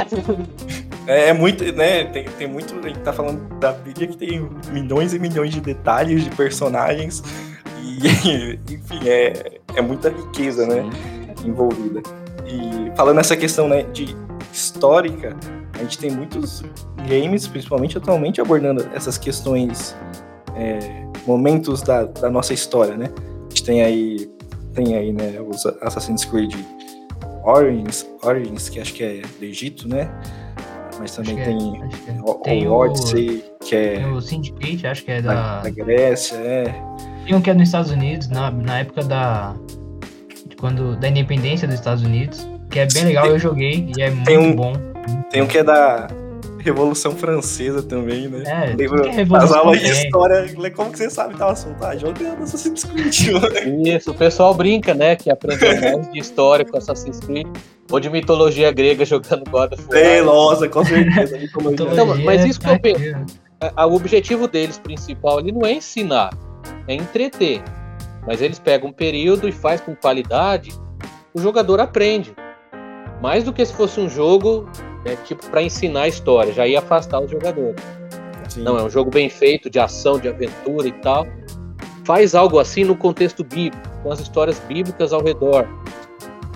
[SPEAKER 2] É, é muito, né? Tem, tem muito. A gente tá falando da Bíblia que tem milhões e milhões de detalhes, de personagens. E, enfim, é, é muita riqueza, né? Envolvida. E falando nessa questão, né, de histórica, a gente tem muitos games, principalmente atualmente, abordando essas questões, é, momentos da, da nossa história, né? A gente tem aí, tem aí, né, os Assassin's Creed Origins, Origins, que acho que é do Egito, né? Mas também
[SPEAKER 1] é,
[SPEAKER 2] tem
[SPEAKER 1] é.
[SPEAKER 2] o,
[SPEAKER 1] Tem
[SPEAKER 2] o Odyssey, que é
[SPEAKER 1] o Syndicate, acho que é
[SPEAKER 2] da,
[SPEAKER 1] da.
[SPEAKER 2] Grécia, é.
[SPEAKER 1] Tem um que é nos Estados Unidos, na, na época da. quando, da independência dos Estados Unidos. Que é bem legal, eu joguei e é muito
[SPEAKER 2] um-
[SPEAKER 1] bom.
[SPEAKER 2] Tem um que é da Revolução Francesa também, né?
[SPEAKER 1] É, que é
[SPEAKER 2] as
[SPEAKER 1] Revolução
[SPEAKER 2] aulas de história, como que você sabe que tava assunto? Ah, jogando Assassin's Creed, mano.
[SPEAKER 4] Isso, o pessoal brinca, né? Que aprendeu mais de história com Assassin's Creed ou de mitologia grega jogando God of War.
[SPEAKER 2] É, nossa, com certeza.
[SPEAKER 4] Então, mas isso que eu
[SPEAKER 1] tá aqui,
[SPEAKER 4] A- O objetivo deles principal ali não é ensinar, é entreter. Mas eles pegam um período e faz com qualidade, o jogador aprende. Mais do que se fosse um jogo né, tipo para ensinar a história, já ia afastar os jogadores.
[SPEAKER 2] Sim.
[SPEAKER 4] Não, é um jogo bem feito, de ação, de aventura e tal. Faz algo assim no contexto bíblico, com as histórias bíblicas ao redor.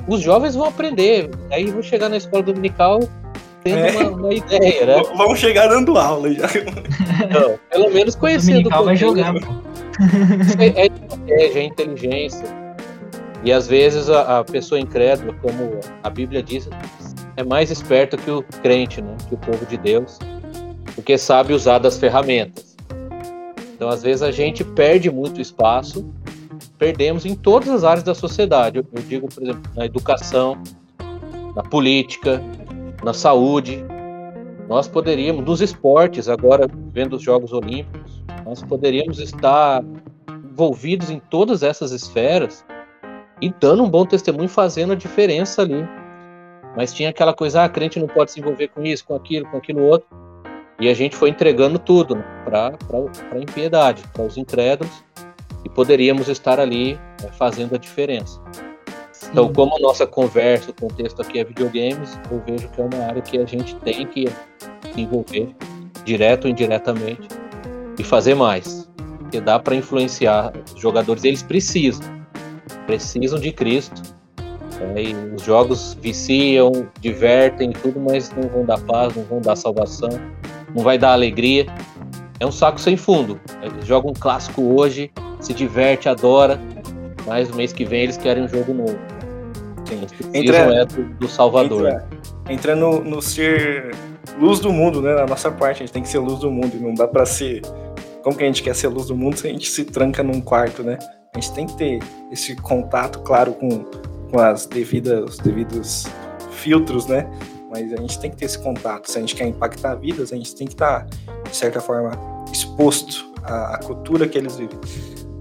[SPEAKER 4] Os jovens vão aprender, aí vão chegar na escola dominical tendo
[SPEAKER 2] É.
[SPEAKER 4] uma, uma ideia, né?
[SPEAKER 2] V- Vamos chegar dando aula já.
[SPEAKER 4] Então, pelo menos
[SPEAKER 1] O
[SPEAKER 4] conhecendo
[SPEAKER 1] Dominical vai
[SPEAKER 4] conteúdo.
[SPEAKER 1] jogar.
[SPEAKER 4] É, é estratégia, é inteligência. E às vezes a, a pessoa incrédula, como a Bíblia diz, é mais esperta que o crente, né? que o povo de Deus, porque sabe usar das ferramentas. Então, às vezes, a gente perde muito espaço, perdemos em todas as áreas da sociedade. Eu, eu digo, por exemplo, na educação, na política, na saúde. nós poderíamos, nos esportes, agora vendo os Jogos Olímpicos, nós poderíamos estar envolvidos em todas essas esferas e dando um bom testemunho, fazendo a diferença ali. Mas tinha aquela coisa, ah, a crente não pode se envolver com isso, com aquilo, com aquilo outro. E a gente foi entregando tudo né, para a impiedade, para os incrédulos, e poderíamos estar ali né, fazendo a diferença. Sim. Então, como a nossa conversa, o contexto aqui é videogames, eu vejo que é uma área que a gente tem que se envolver, direto ou indiretamente, e fazer mais. Porque dá para influenciar os jogadores, eles precisam, precisam de Cristo. É, e os jogos viciam, divertem tudo, mas não vão dar paz, não vão dar salvação, não vai dar alegria. É um saco sem fundo. Eles jogam um clássico hoje, se diverte, adora, mas no mês que vem eles querem um jogo novo. Sim, eles precisam entra, é do, do Salvador.
[SPEAKER 2] Entra, entra no, no, ser luz do mundo, né? Na nossa parte, a gente tem que ser luz do mundo. Não dá para ser. Como que a gente quer ser luz do mundo se a gente se tranca num quarto, né? A gente tem que ter esse contato, claro, com, com as devidas, os devidos filtros, né? Mas a gente tem que ter esse contato. Se a gente quer impactar vidas, a gente tem que estar, de certa forma, exposto à, à cultura que eles vivem.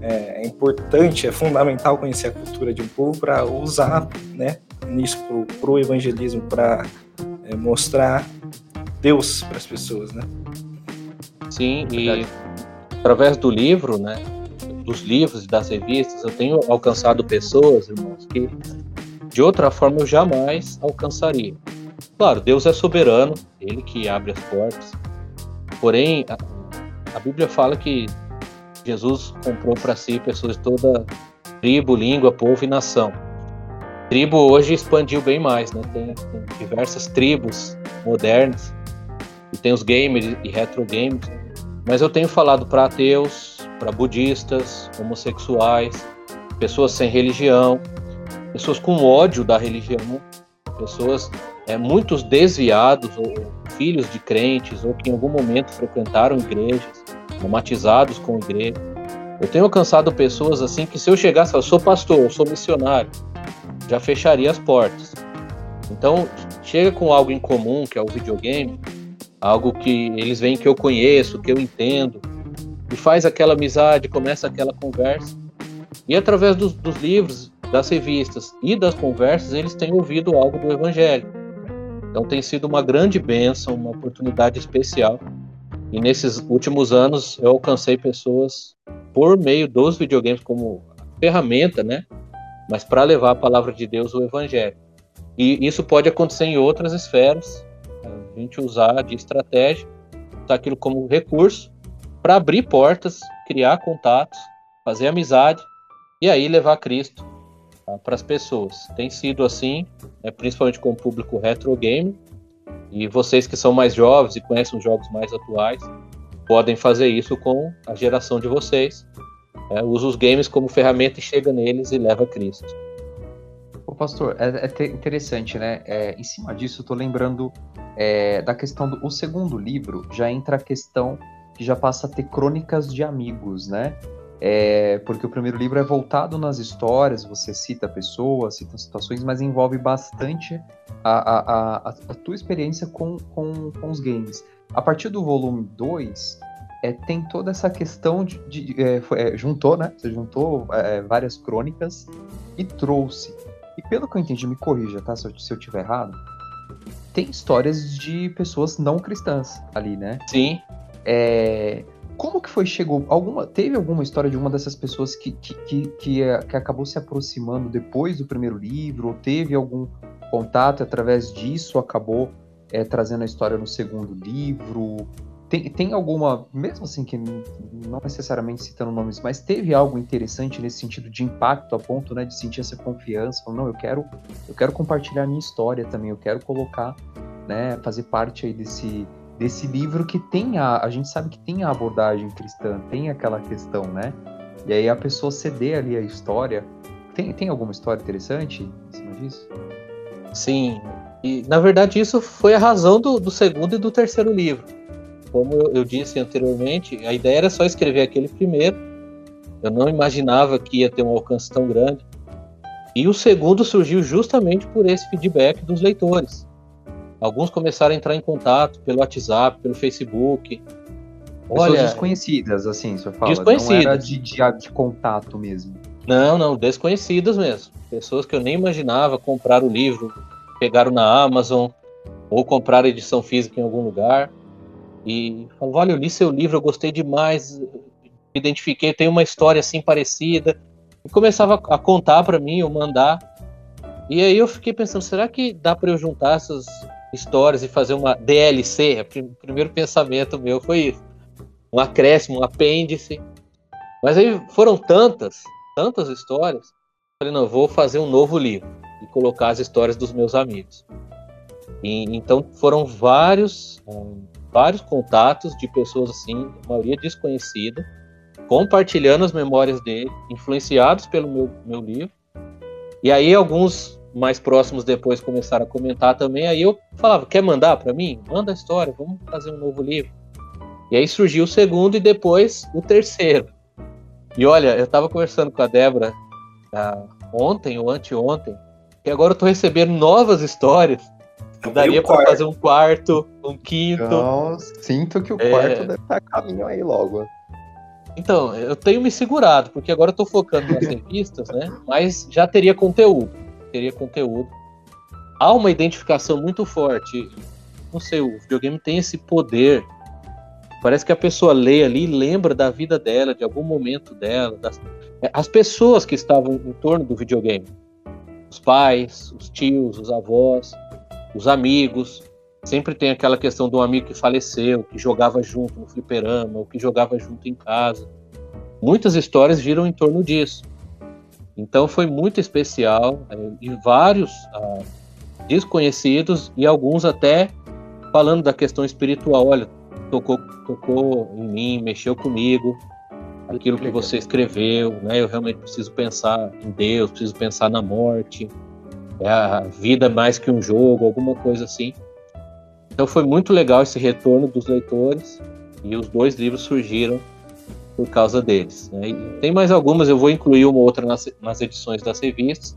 [SPEAKER 2] É, é, importante, é fundamental conhecer a cultura de um povo para usar né, nisso para o evangelismo, para é, mostrar Deus para as pessoas, né?
[SPEAKER 4] Sim, e através do livro, né, dos livros e das revistas, eu tenho alcançado pessoas, irmãos, que de outra forma eu jamais alcançaria. Claro, Deus é soberano, Ele que abre as portas. Porém, a, a Bíblia fala que Jesus comprou para si pessoas de toda tribo, língua, povo e nação. Tribo hoje expandiu bem mais, né? Tem, tem diversas tribos modernas e tem os gamers e retro games. Mas eu tenho falado para ateus, para budistas, homossexuais, pessoas sem religião, pessoas com ódio da religião, pessoas é, muitos desviados ou filhos de crentes ou que em algum momento frequentaram igrejas, traumatizados com igreja. Eu tenho alcançado pessoas assim que se eu chegasse, eu sou pastor, eu sou missionário, já fecharia as portas. Então, chega com algo em comum, que é o videogame, algo que eles veem que eu conheço, que eu entendo, e faz aquela amizade, começa aquela conversa. E através dos, dos livros, das revistas e das conversas, eles têm ouvido algo do Evangelho. Então tem sido uma grande bênção, uma oportunidade especial. E nesses últimos anos eu alcancei pessoas por meio dos videogames como ferramenta, né? Mas para levar a palavra de Deus, o Evangelho. E isso pode acontecer em outras esferas, a gente usar de estratégia, usar aquilo como recurso para abrir portas, criar contatos, fazer amizade e aí levar Cristo tá, para as pessoas. Tem sido assim, né, principalmente com o público retro game. E vocês que são mais jovens e conhecem os jogos mais atuais, podem fazer isso com a geração de vocês. É, usa os games como ferramenta e chega neles e leva Cristo.
[SPEAKER 3] Ô, pastor, é, é interessante, né? É, em cima disso, eu tô lembrando é, da questão do o segundo livro, já entra a questão que já passa a ter crônicas de amigos, né? É, porque o primeiro livro é voltado nas histórias, você cita pessoas, cita situações, mas envolve bastante a, a, a, a tua experiência com, com, com, os games. A partir do volume 2, é, tem toda essa questão de. de é, é, juntou, né? Você juntou é, várias crônicas e trouxe. E pelo que eu entendi, me corrija, tá? Se eu, se eu tiver errado. Tem histórias de pessoas não cristãs ali, né?
[SPEAKER 4] Sim.
[SPEAKER 3] É, como que foi, chegou, alguma, teve alguma história de uma dessas pessoas que, que, que, que, é, que acabou se aproximando depois do primeiro livro, ou teve algum contato através disso, acabou é, trazendo a história no segundo livro? Tem, tem alguma, mesmo assim que não necessariamente citando nomes, mas teve algo interessante nesse sentido de impacto a ponto né, de sentir essa confiança, falando, não, eu quero, eu quero compartilhar minha história também, eu quero colocar, né, fazer parte aí desse, desse livro que tem a. A gente sabe que tem a abordagem cristã, tem aquela questão, né? E aí a pessoa ceder ali a história. Tem, tem alguma história interessante em cima disso?
[SPEAKER 4] Sim. E na verdade isso foi a razão do, do segundo e do terceiro livro. Como eu, eu disse anteriormente, a ideia era só escrever aquele primeiro. Eu não imaginava que ia ter um alcance tão grande. E o segundo surgiu justamente por esse feedback dos leitores. Alguns começaram a entrar em contato pelo WhatsApp, pelo Facebook.
[SPEAKER 3] Pessoas Olha, desconhecidas, assim, você fala. Desconhecidas. Não era de, de, de contato mesmo.
[SPEAKER 4] Não, não, desconhecidas mesmo. Pessoas que eu nem imaginava comprar o livro, pegaram na Amazon ou comprar a edição física em algum lugar e falaram: Olha, eu li seu livro, eu gostei demais, me identifiquei, tem uma história assim parecida. E começava a contar para mim, ou mandar. E aí eu fiquei pensando: será que dá para eu juntar essas histórias e fazer uma DLC? O primeiro pensamento meu foi isso um acréscimo, um apêndice. Mas aí foram tantas, tantas histórias. Falei, não, vou fazer um novo livro e colocar as histórias dos meus amigos. E, então foram vários, um, vários contatos de pessoas assim, a maioria desconhecida, compartilhando as memórias dele, influenciados pelo meu, meu livro. E aí alguns mais próximos depois começaram a comentar também. Aí eu falava, quer mandar para mim? Manda a história, vamos fazer um novo livro. E aí surgiu o segundo e depois o terceiro. E olha, eu estava conversando com a Débora uh, ontem ou anteontem, e agora eu tô recebendo novas histórias. Daria para fazer um quarto, um quinto. Então,
[SPEAKER 3] sinto que o é... quarto deve estar a caminho aí logo.
[SPEAKER 4] Então, eu tenho me segurado, porque agora eu tô focando nas revistas, né? Mas já teria conteúdo. Teria conteúdo. Há uma identificação muito forte. Não sei, o videogame tem esse poder Parece que a pessoa lê ali e lembra da vida dela, de algum momento dela, das, é, as pessoas que estavam em torno do videogame. Os pais, os tios, os avós, os amigos. Sempre tem aquela questão do amigo que faleceu, que jogava junto no fliperama, ou que jogava junto em casa. Muitas histórias giram em torno disso. Então foi muito especial é, e vários ah, desconhecidos e alguns até falando da questão espiritual. Olha, tocou, tocou em mim, mexeu comigo, aquilo que você escreveu, né? Eu realmente preciso pensar em Deus, preciso pensar na morte, é a vida mais que um jogo, alguma coisa assim. Então foi muito legal esse retorno dos leitores e os dois livros surgiram por causa deles. Né? tem mais algumas, eu vou incluir uma outra nas, nas edições das revistas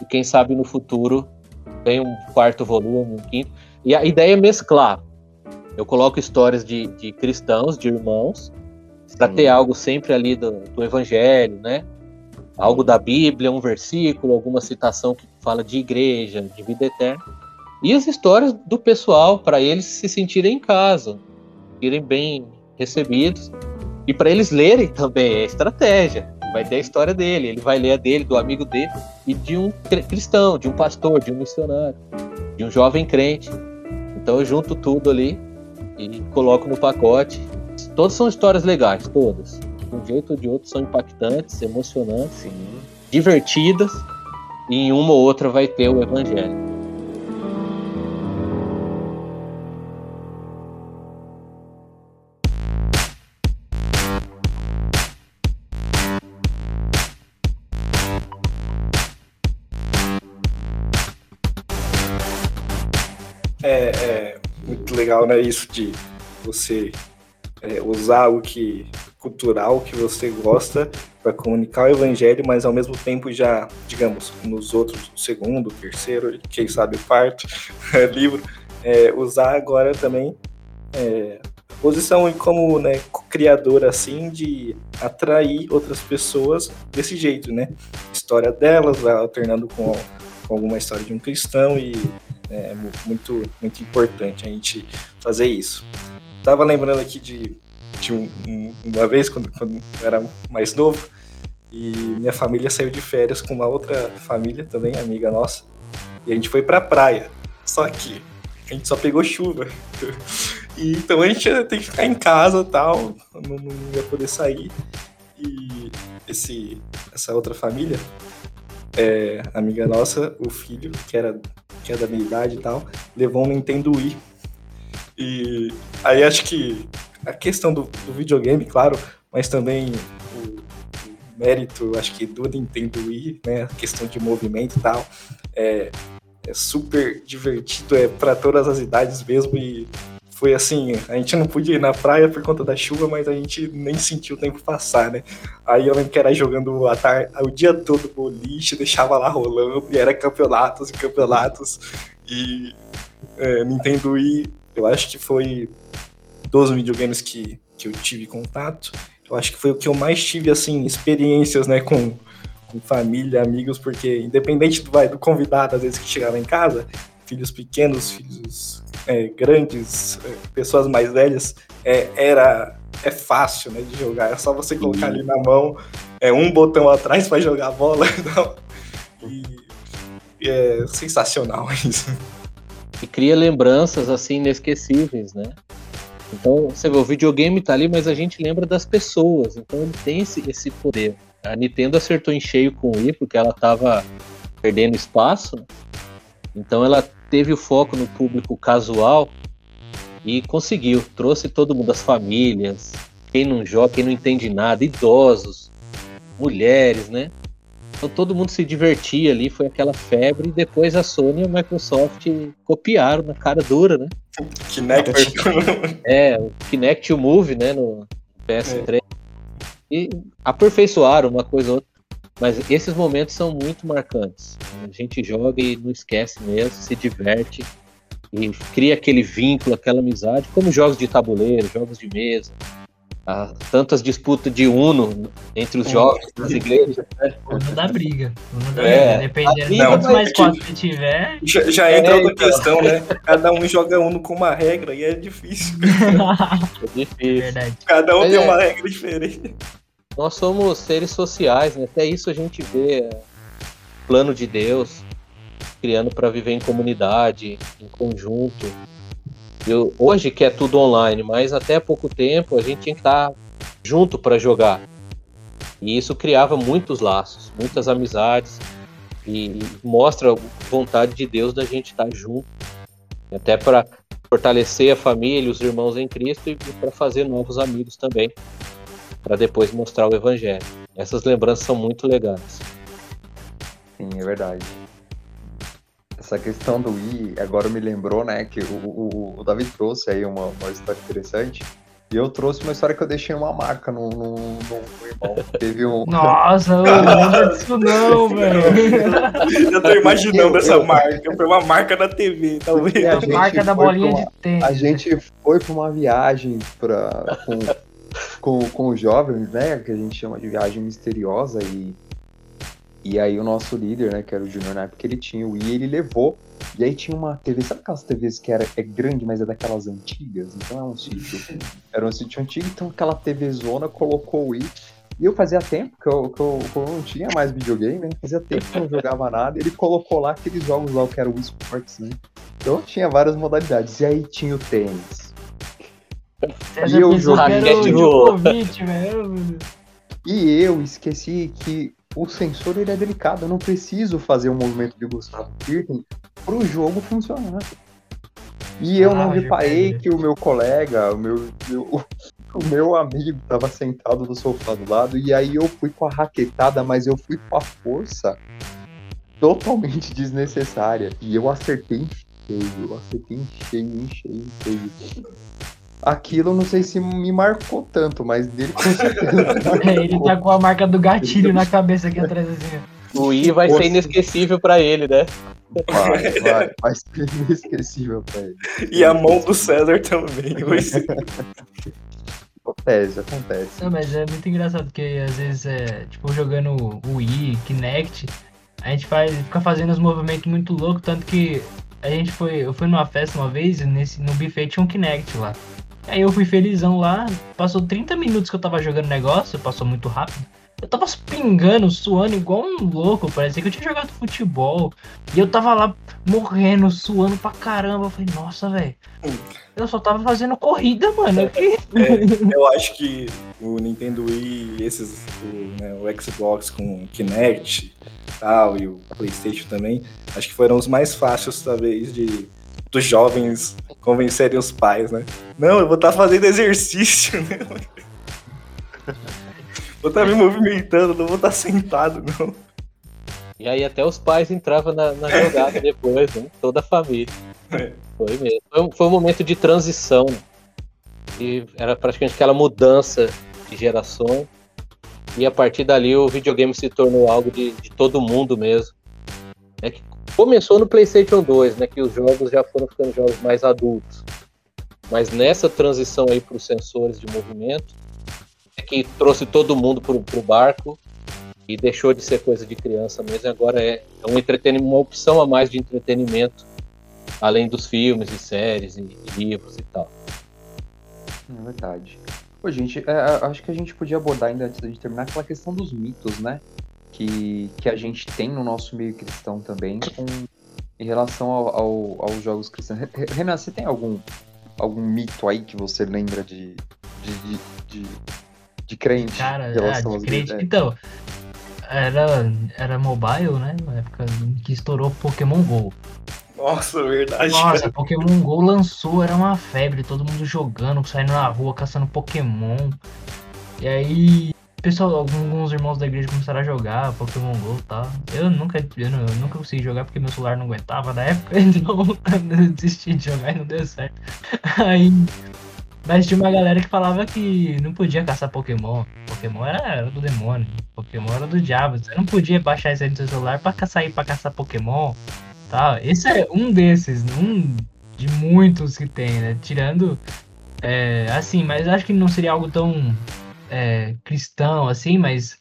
[SPEAKER 4] e quem sabe no futuro tem um quarto volume, um quinto. E a ideia é mesclar eu coloco histórias de, de cristãos, de irmãos, para ter algo sempre ali do, do evangelho, né? Algo da Bíblia, um versículo, alguma citação que fala de igreja, de vida eterna. E as histórias do pessoal, para eles se sentirem em casa, irem bem recebidos. E para eles lerem também, é estratégia. Vai ter a história dele, ele vai ler a dele, do amigo dele, e de um cristão, de um pastor, de um missionário, de um jovem crente. Então eu junto tudo ali e coloco no pacote. Todas são histórias legais, todas. De um jeito ou de outro são impactantes, emocionantes, Sim. divertidas, e em uma ou outra vai ter o evangelho.
[SPEAKER 2] Legal, né? Isso de você é, usar o que cultural que você gosta para comunicar o evangelho, mas ao mesmo tempo já, digamos, nos outros, segundo, terceiro, quem sabe o quarto livro, é, usar agora também é, posição como né, criador assim de atrair outras pessoas desse jeito, né? História delas, alternando com, com alguma história de um cristão e é muito, muito importante a gente fazer isso. Tava lembrando aqui de, de um, uma vez, quando, quando eu era mais novo, e minha família saiu de férias com uma outra família também, amiga nossa, e a gente foi pra praia. Só que a gente só pegou chuva. E, então a gente tem que ficar em casa tal, não, não ia poder sair. E esse, essa outra família, é, amiga nossa, o filho, que era que é da minha idade e tal, levou um Nintendo Wii. E aí acho que a questão do, do videogame, claro, mas também o, o, mérito, acho que do Nintendo Wii, né, a questão de movimento e tal, é, é super divertido, é para todas as idades mesmo e foi assim, a gente não podia ir na praia por conta da chuva, mas a gente nem sentiu o tempo passar, né? Aí eu lembro que era jogando a tarde, o dia todo boliche, deixava lá rolando, e era campeonatos e campeonatos. E é, Nintendo Wii, eu acho que foi dos videogames que, que eu tive contato, eu acho que foi o que eu mais tive, assim, experiências, né, com, com família, amigos, porque independente do, vai, do convidado, às vezes, que chegava em casa, filhos pequenos, filhos é, grandes, é, pessoas mais velhas, é, era é fácil né, de jogar. É só você colocar ali na mão é, um botão atrás para jogar a bola. Então, e, é sensacional isso.
[SPEAKER 4] E cria lembranças assim inesquecíveis, né? Então, você vê, o videogame tá ali, mas a gente lembra das pessoas. Então ele tem esse, esse poder. A Nintendo acertou em cheio com o Wii, porque ela tava perdendo espaço. Né? Então ela teve o foco no público casual e conseguiu. Trouxe todo mundo, as famílias, quem não joga, quem não entende nada, idosos, mulheres, né? Então todo mundo se divertia ali, foi aquela febre, e depois a Sony e a Microsoft copiaram na cara dura, né?
[SPEAKER 2] Kinect.
[SPEAKER 4] É, o Kinect e o Move, né, no PS3. É. E aperfeiçoaram uma coisa ou outra. Mas esses momentos são muito marcantes. A gente joga e não esquece mesmo, se diverte e cria aquele vínculo, aquela amizade, como jogos de tabuleiro, jogos de mesa, ah, tantas disputas de Uno entre os jovens nas igrejas.
[SPEAKER 1] Né? Uno dá briga. Uno dá é. briga. Dependendo de quantos mais quatro que tiver.
[SPEAKER 2] Já, já entra é, outra então. questão, né? Cada um joga Uno com uma regra e é difícil.
[SPEAKER 4] é difícil. Verdade.
[SPEAKER 2] Cada um Mas tem é. uma regra diferente.
[SPEAKER 4] Nós somos seres sociais, né? Até isso a gente vê é, plano de Deus criando para viver em comunidade, em conjunto. Eu, hoje que é tudo online, mas até pouco tempo a gente tinha que estar junto para jogar. E isso criava muitos laços, muitas amizades e mostra a vontade de Deus da gente estar junto, até para fortalecer a família, os irmãos em Cristo e para fazer novos amigos também, para depois mostrar o evangelho. Essas lembranças são muito legais.
[SPEAKER 3] Sim, é verdade essa questão do Wii, agora me lembrou, né, que o, o, o David trouxe aí uma, uma história interessante. E eu trouxe uma história que eu deixei uma marca no, no, no, no irmão. Teve um.
[SPEAKER 1] Nossa, eu não lembro disso não, velho.
[SPEAKER 2] Eu tô imaginando essa marca. Foi uma marca na TV, talvez.
[SPEAKER 1] A, a marca da bolinha uma, de tênis.
[SPEAKER 3] A gente foi pra uma viagem pra, com, com, com os jovens, né? Que a gente chama de viagem misteriosa. E e aí o nosso líder, né, que era o Junior na época, ele tinha o Wii, ele levou. E aí tinha uma TV, sabe aquelas TVs que era, é grande, mas é daquelas antigas? Então é um sítio. Era um sítio antigo, então aquela TV zona colocou o Wii. E eu fazia tempo que eu, que eu, que eu não tinha mais videogame, né? Fazia tempo que eu não jogava nada. Ele colocou lá aqueles jogos lá que era o Wii Sports, né? Então tinha várias modalidades. E aí tinha o tênis.
[SPEAKER 1] E eu joguei.
[SPEAKER 3] E eu esqueci que o sensor ele é delicado. Eu não preciso fazer o um movimento de Gustavo Kirten para o jogo funcionar. E eu ah, não reparei que o meu colega, o meu, meu, o meu amigo estava sentado no sofá do lado, e aí eu fui com a raquetada, mas eu fui com a força totalmente desnecessária. E eu acertei em cheio, eu acertei em cheio, em cheio, em cheio aquilo não sei se me marcou tanto, mas dele com certeza.
[SPEAKER 1] é, ele tá com a marca do gatilho na cabeça aqui atrás assim.
[SPEAKER 4] O I vai ser inesquecível para ele, né?
[SPEAKER 3] Vai, vai, vai ser inesquecível pra ele.
[SPEAKER 2] E a mão do César também, vai ser.
[SPEAKER 3] Acontece, acontece.
[SPEAKER 1] Não, mas é muito engraçado, porque às vezes é, tipo, jogando o Wii, Kinect, a gente faz, fica fazendo os movimentos muito loucos, tanto que a gente foi, eu fui numa festa uma vez, nesse, no buffet tinha um Kinect lá. Aí eu fui felizão lá, passou 30 minutos que eu tava jogando negócio, passou muito rápido. Eu tava pingando, suando igual um louco, parecia que eu tinha jogado futebol. E eu tava lá morrendo, suando pra caramba. Eu falei, nossa, velho. Eu só tava fazendo corrida, mano. É,
[SPEAKER 2] eu acho que o Nintendo Wii, esses, o, né, o Xbox com Kinect tal, e o Playstation também, acho que foram os mais fáceis, talvez, de dos jovens convencerem os pais, né? Não, eu vou estar tá fazendo exercício, né? Vou estar tá me movimentando, não vou estar tá sentado, não.
[SPEAKER 4] E aí até os pais entravam na, na jogada depois, né? Toda a família. É. Foi mesmo. Foi um, foi um momento de transição. E era praticamente aquela mudança de geração. E a partir dali o videogame se tornou algo de, de todo mundo mesmo. é que começou no PlayStation 2, né? Que os jogos já foram ficando jogos mais adultos. Mas nessa transição aí para os sensores de movimento, é que trouxe todo mundo para o barco e deixou de ser coisa de criança mesmo. Agora é, é um entretenimento, uma opção a mais de entretenimento, além dos filmes e séries e, e livros e tal.
[SPEAKER 3] É verdade. Pô, gente, é, acho que a gente podia abordar ainda antes de terminar aquela questão dos mitos, né? Que, que a gente tem no nosso meio cristão também, com, em relação ao, ao, aos jogos cristãos. Renan, você tem algum, algum mito aí que você lembra de, de, de, de, de crente?
[SPEAKER 1] Cara, é, de crente. É. Então, era, era mobile, né? Na época que estourou Pokémon GO.
[SPEAKER 2] Nossa, verdade.
[SPEAKER 1] Nossa, cara. Pokémon GO lançou, era uma febre, todo mundo jogando, saindo na rua, caçando Pokémon. E aí, pessoal, alguns irmãos da igreja começaram a jogar Pokémon GO e tal. Eu nunca, eu, não, eu nunca consegui jogar porque meu celular não aguentava na época, então eu desisti de jogar e não deu certo. Aí. Mas tinha uma galera que falava que não podia caçar Pokémon. Pokémon era, era do demônio. Pokémon era do diabo. Você não podia baixar isso aí no seu celular pra sair pra caçar Pokémon. Tá? Esse é um desses, um de muitos que tem, né? Tirando. É, assim, mas acho que não seria algo tão é, cristão assim, mas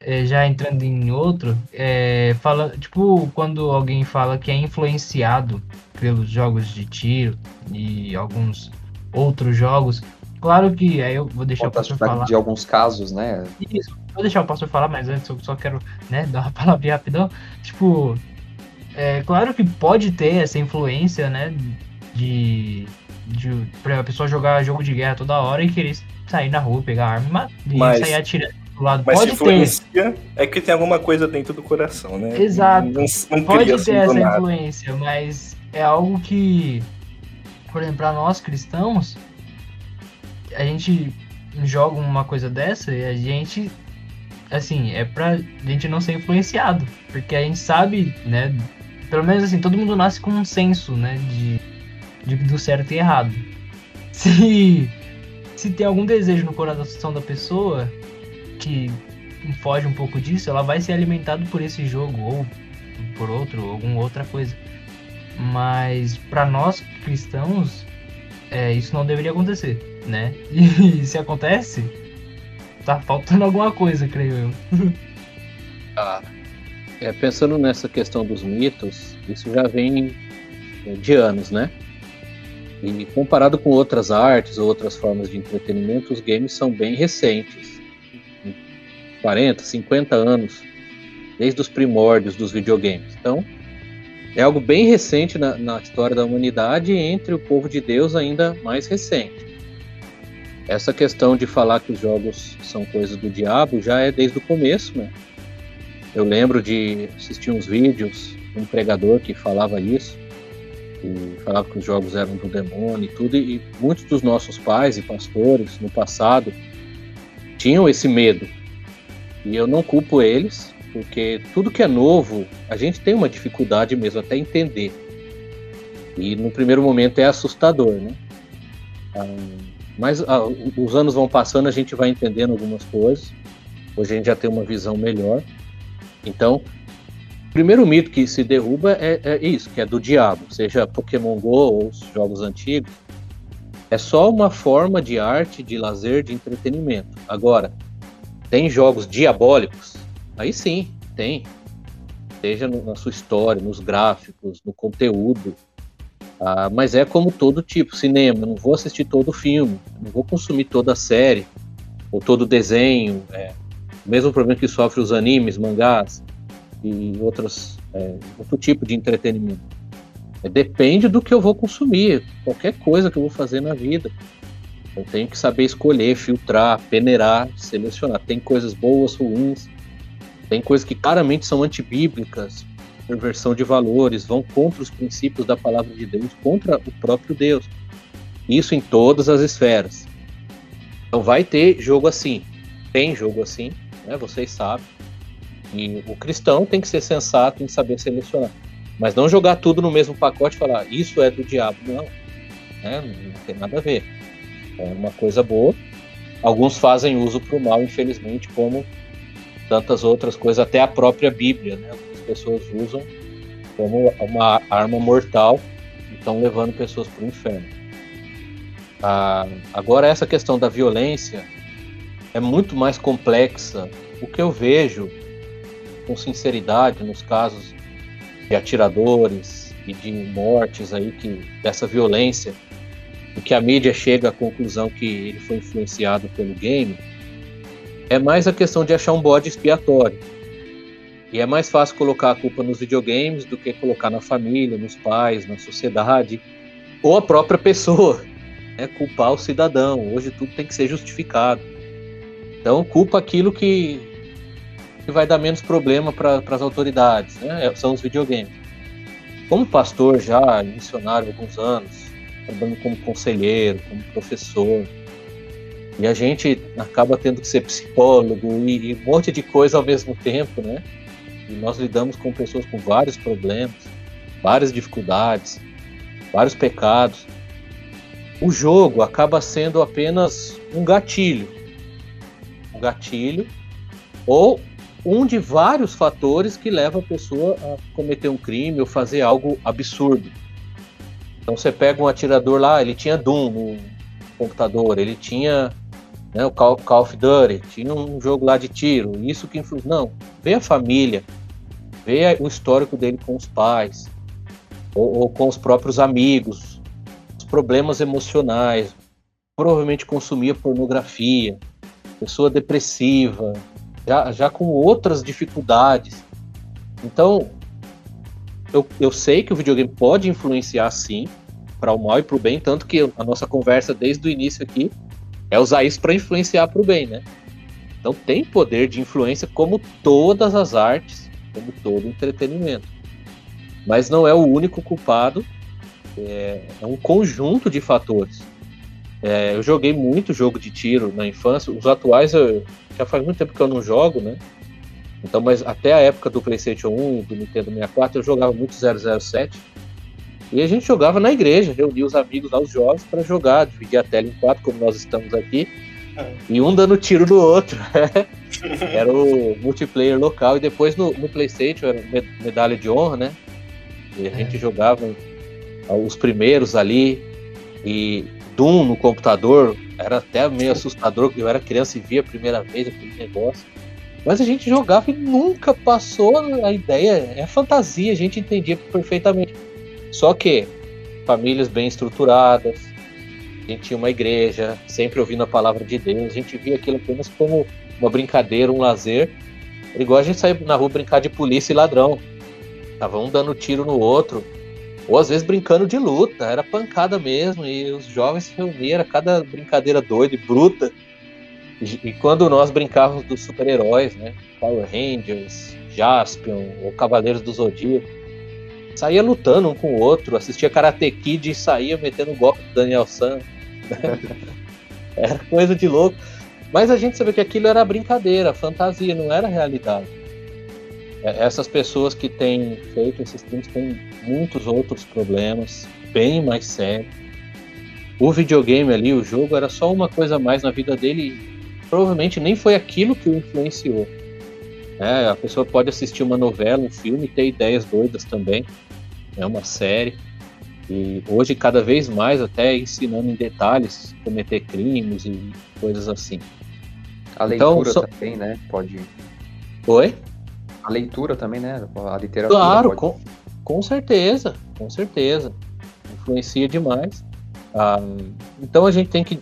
[SPEAKER 1] é, já entrando em outro, é, fala, tipo, quando alguém fala que é influenciado pelos jogos de tiro e alguns outros jogos, claro que aí eu vou deixar o pastor falar.
[SPEAKER 3] De alguns casos, né?
[SPEAKER 1] Isso, vou deixar o pastor falar, mas antes eu só quero, né, dar uma palavrinha rapidão. Tipo, é claro que pode ter essa influência, né? De, de pra pessoa jogar jogo de guerra toda hora e querer sair na rua, pegar arma e mas, sair atirando do lado.
[SPEAKER 2] Mas
[SPEAKER 1] pode
[SPEAKER 2] influencia ter. é que tem alguma coisa dentro do coração, né?
[SPEAKER 1] Exato. Não, não pode ter essa nada. influência, mas é algo que, por exemplo, para nós cristãos, a gente joga uma coisa dessa e a gente assim, é pra gente não ser influenciado, porque a gente sabe, né, pelo menos assim, todo mundo nasce com um senso, né? De, de do certo e errado. Se, se tem algum desejo no coração da pessoa que foge um pouco disso, ela vai ser alimentada por esse jogo ou por outro, alguma outra coisa. Mas para nós cristãos, é, isso não deveria acontecer, né? E se acontece, tá faltando alguma coisa, creio eu.
[SPEAKER 4] Ah, é, pensando nessa questão dos mitos, isso já vem é, de anos, né? E comparado com outras artes ou outras formas de entretenimento, os games são bem recentes 40, 50 anos desde os primórdios dos videogames. Então, é algo bem recente na, na história da humanidade e entre o povo de Deus ainda mais recente. Essa questão de falar que os jogos são coisas do diabo já é desde o começo, né? Eu lembro de assistir uns vídeos de um pregador que falava isso, e falava que os jogos eram do demônio e tudo, e muitos dos nossos pais e pastores no passado tinham esse medo. E eu não culpo eles, porque tudo que é novo, a gente tem uma dificuldade mesmo até entender. E no primeiro momento é assustador, né? Ah, mas ah, os anos vão passando, a gente vai entendendo algumas coisas. Hoje a gente já tem uma visão melhor. Então, o primeiro mito que se derruba é, é, isso, que é do diabo, seja Pokémon Go ou os jogos antigos. É só uma forma de arte, de lazer, de entretenimento. Agora, tem jogos diabólicos? Aí sim, tem. Seja no, na sua história, nos gráficos, no conteúdo. Ah, mas é como todo tipo, cinema. Não vou assistir todo o filme, não vou consumir toda a série, ou todo o desenho. É, mesmo problema que sofre os animes, mangás e outros, é, outro tipo de entretenimento. É, depende do que eu vou consumir, qualquer coisa que eu vou fazer na vida. Eu tenho que saber escolher, filtrar, peneirar, selecionar. Tem coisas boas, ruins, tem coisas que claramente são antibíblicas, perversão de valores, vão contra os princípios da palavra de Deus, contra o próprio Deus. Isso em todas as esferas. Então vai ter jogo assim. Tem jogo assim, né? Vocês sabem. E o cristão tem que ser sensato em saber selecionar. Mas não jogar tudo no mesmo pacote e falar, isso é do diabo. Não. Né? Não tem nada a ver. É uma coisa boa. Alguns fazem uso para o mal, infelizmente, como tantas outras coisas, até a própria Bíblia. Né? Algumas pessoas usam como uma arma mortal e estão levando pessoas para o inferno. Ah, agora, essa questão da violência é muito mais complexa. O que eu vejo, com sinceridade, nos casos de atiradores e de mortes aí, que dessa violência, o que a mídia chega à conclusão que ele foi influenciado pelo game, é mais a questão de achar um bode expiatório. E é mais fácil colocar a culpa nos videogames do que colocar na família, nos pais, na sociedade, ou a própria pessoa. É culpar o cidadão. Hoje tudo tem que ser justificado. Então culpa aquilo que, que vai dar menos problema para as autoridades, né? É, são os videogames. Como pastor já, missionário há alguns anos, trabalhando como conselheiro, como professor, e a gente acaba tendo que ser psicólogo e, e um monte de coisa ao mesmo tempo, né? E nós lidamos com pessoas com vários problemas, várias dificuldades, vários pecados. O jogo acaba sendo apenas um gatilho. Um gatilho ou um de vários fatores que leva a pessoa a cometer um crime ou fazer algo absurdo. Então você pega um atirador lá, ele tinha Doom no computador, ele tinha né, o Call, Call of Duty, tinha um jogo lá de tiro, isso que influencia. Não, vê a família, vê o histórico dele com os pais, ou, ou com os próprios amigos, os problemas emocionais, provavelmente consumia pornografia, pessoa depressiva, já, já com outras dificuldades. Então, eu, eu sei que o videogame pode influenciar sim, para o mal e para o bem, tanto que a nossa conversa desde o início aqui é usar isso para influenciar para o bem, né? Então tem poder de influência como todas as artes, como todo entretenimento. Mas não é o único culpado, é, é um conjunto de fatores. É, eu joguei muito jogo de tiro na infância, os atuais eu, já faz muito tempo que eu não jogo, né? Então, mas até a época do PlayStation 1 e do Nintendo 64 eu jogava muito 007 e a gente jogava na igreja, reunia os amigos aos jogos para jogar, dividir a tela em quatro, como nós estamos aqui, é. e um dando tiro no outro. era o multiplayer local, e depois no, no PlayStation era medalha de honra, né? E a gente é. jogava os primeiros ali, e Doom no computador, era até meio assustador, porque eu era criança e via a primeira vez aquele negócio. Mas a gente jogava e nunca passou a ideia, é fantasia, a gente entendia perfeitamente. Só que famílias bem estruturadas, a gente tinha uma igreja, sempre ouvindo a palavra de Deus, a gente via aquilo apenas como uma brincadeira, um lazer. Igual a gente sair na rua brincar de polícia e ladrão. Tava um dando tiro no outro, ou às vezes brincando de luta, era pancada mesmo, e os jovens se reuniam, cada brincadeira doida e bruta. E, quando nós brincávamos dos super-heróis, né? Power Rangers, Jaspion, ou Cavaleiros do Zodíaco, saía lutando um com o outro, assistia Karate Kid e saía metendo golpe do Daniel San. era coisa de louco. Mas a gente sabia que aquilo era brincadeira, fantasia, não era realidade. É, essas pessoas que têm feito esses crimes têm muitos outros problemas, bem mais sérios. O videogame ali, o jogo, era só uma coisa a mais na vida dele e provavelmente nem foi aquilo que o influenciou. É, a pessoa pode assistir uma novela, um filme ter ideias doidas também. É uma série. E hoje, cada vez mais, até ensinando em detalhes cometer crimes e coisas assim.
[SPEAKER 3] A então, leitura então, também, né? Pode.
[SPEAKER 4] Oi?
[SPEAKER 3] A leitura também, né? A literatura.
[SPEAKER 4] Claro, pode... com, com certeza, com certeza. Influencia demais. Ah, então a gente tem que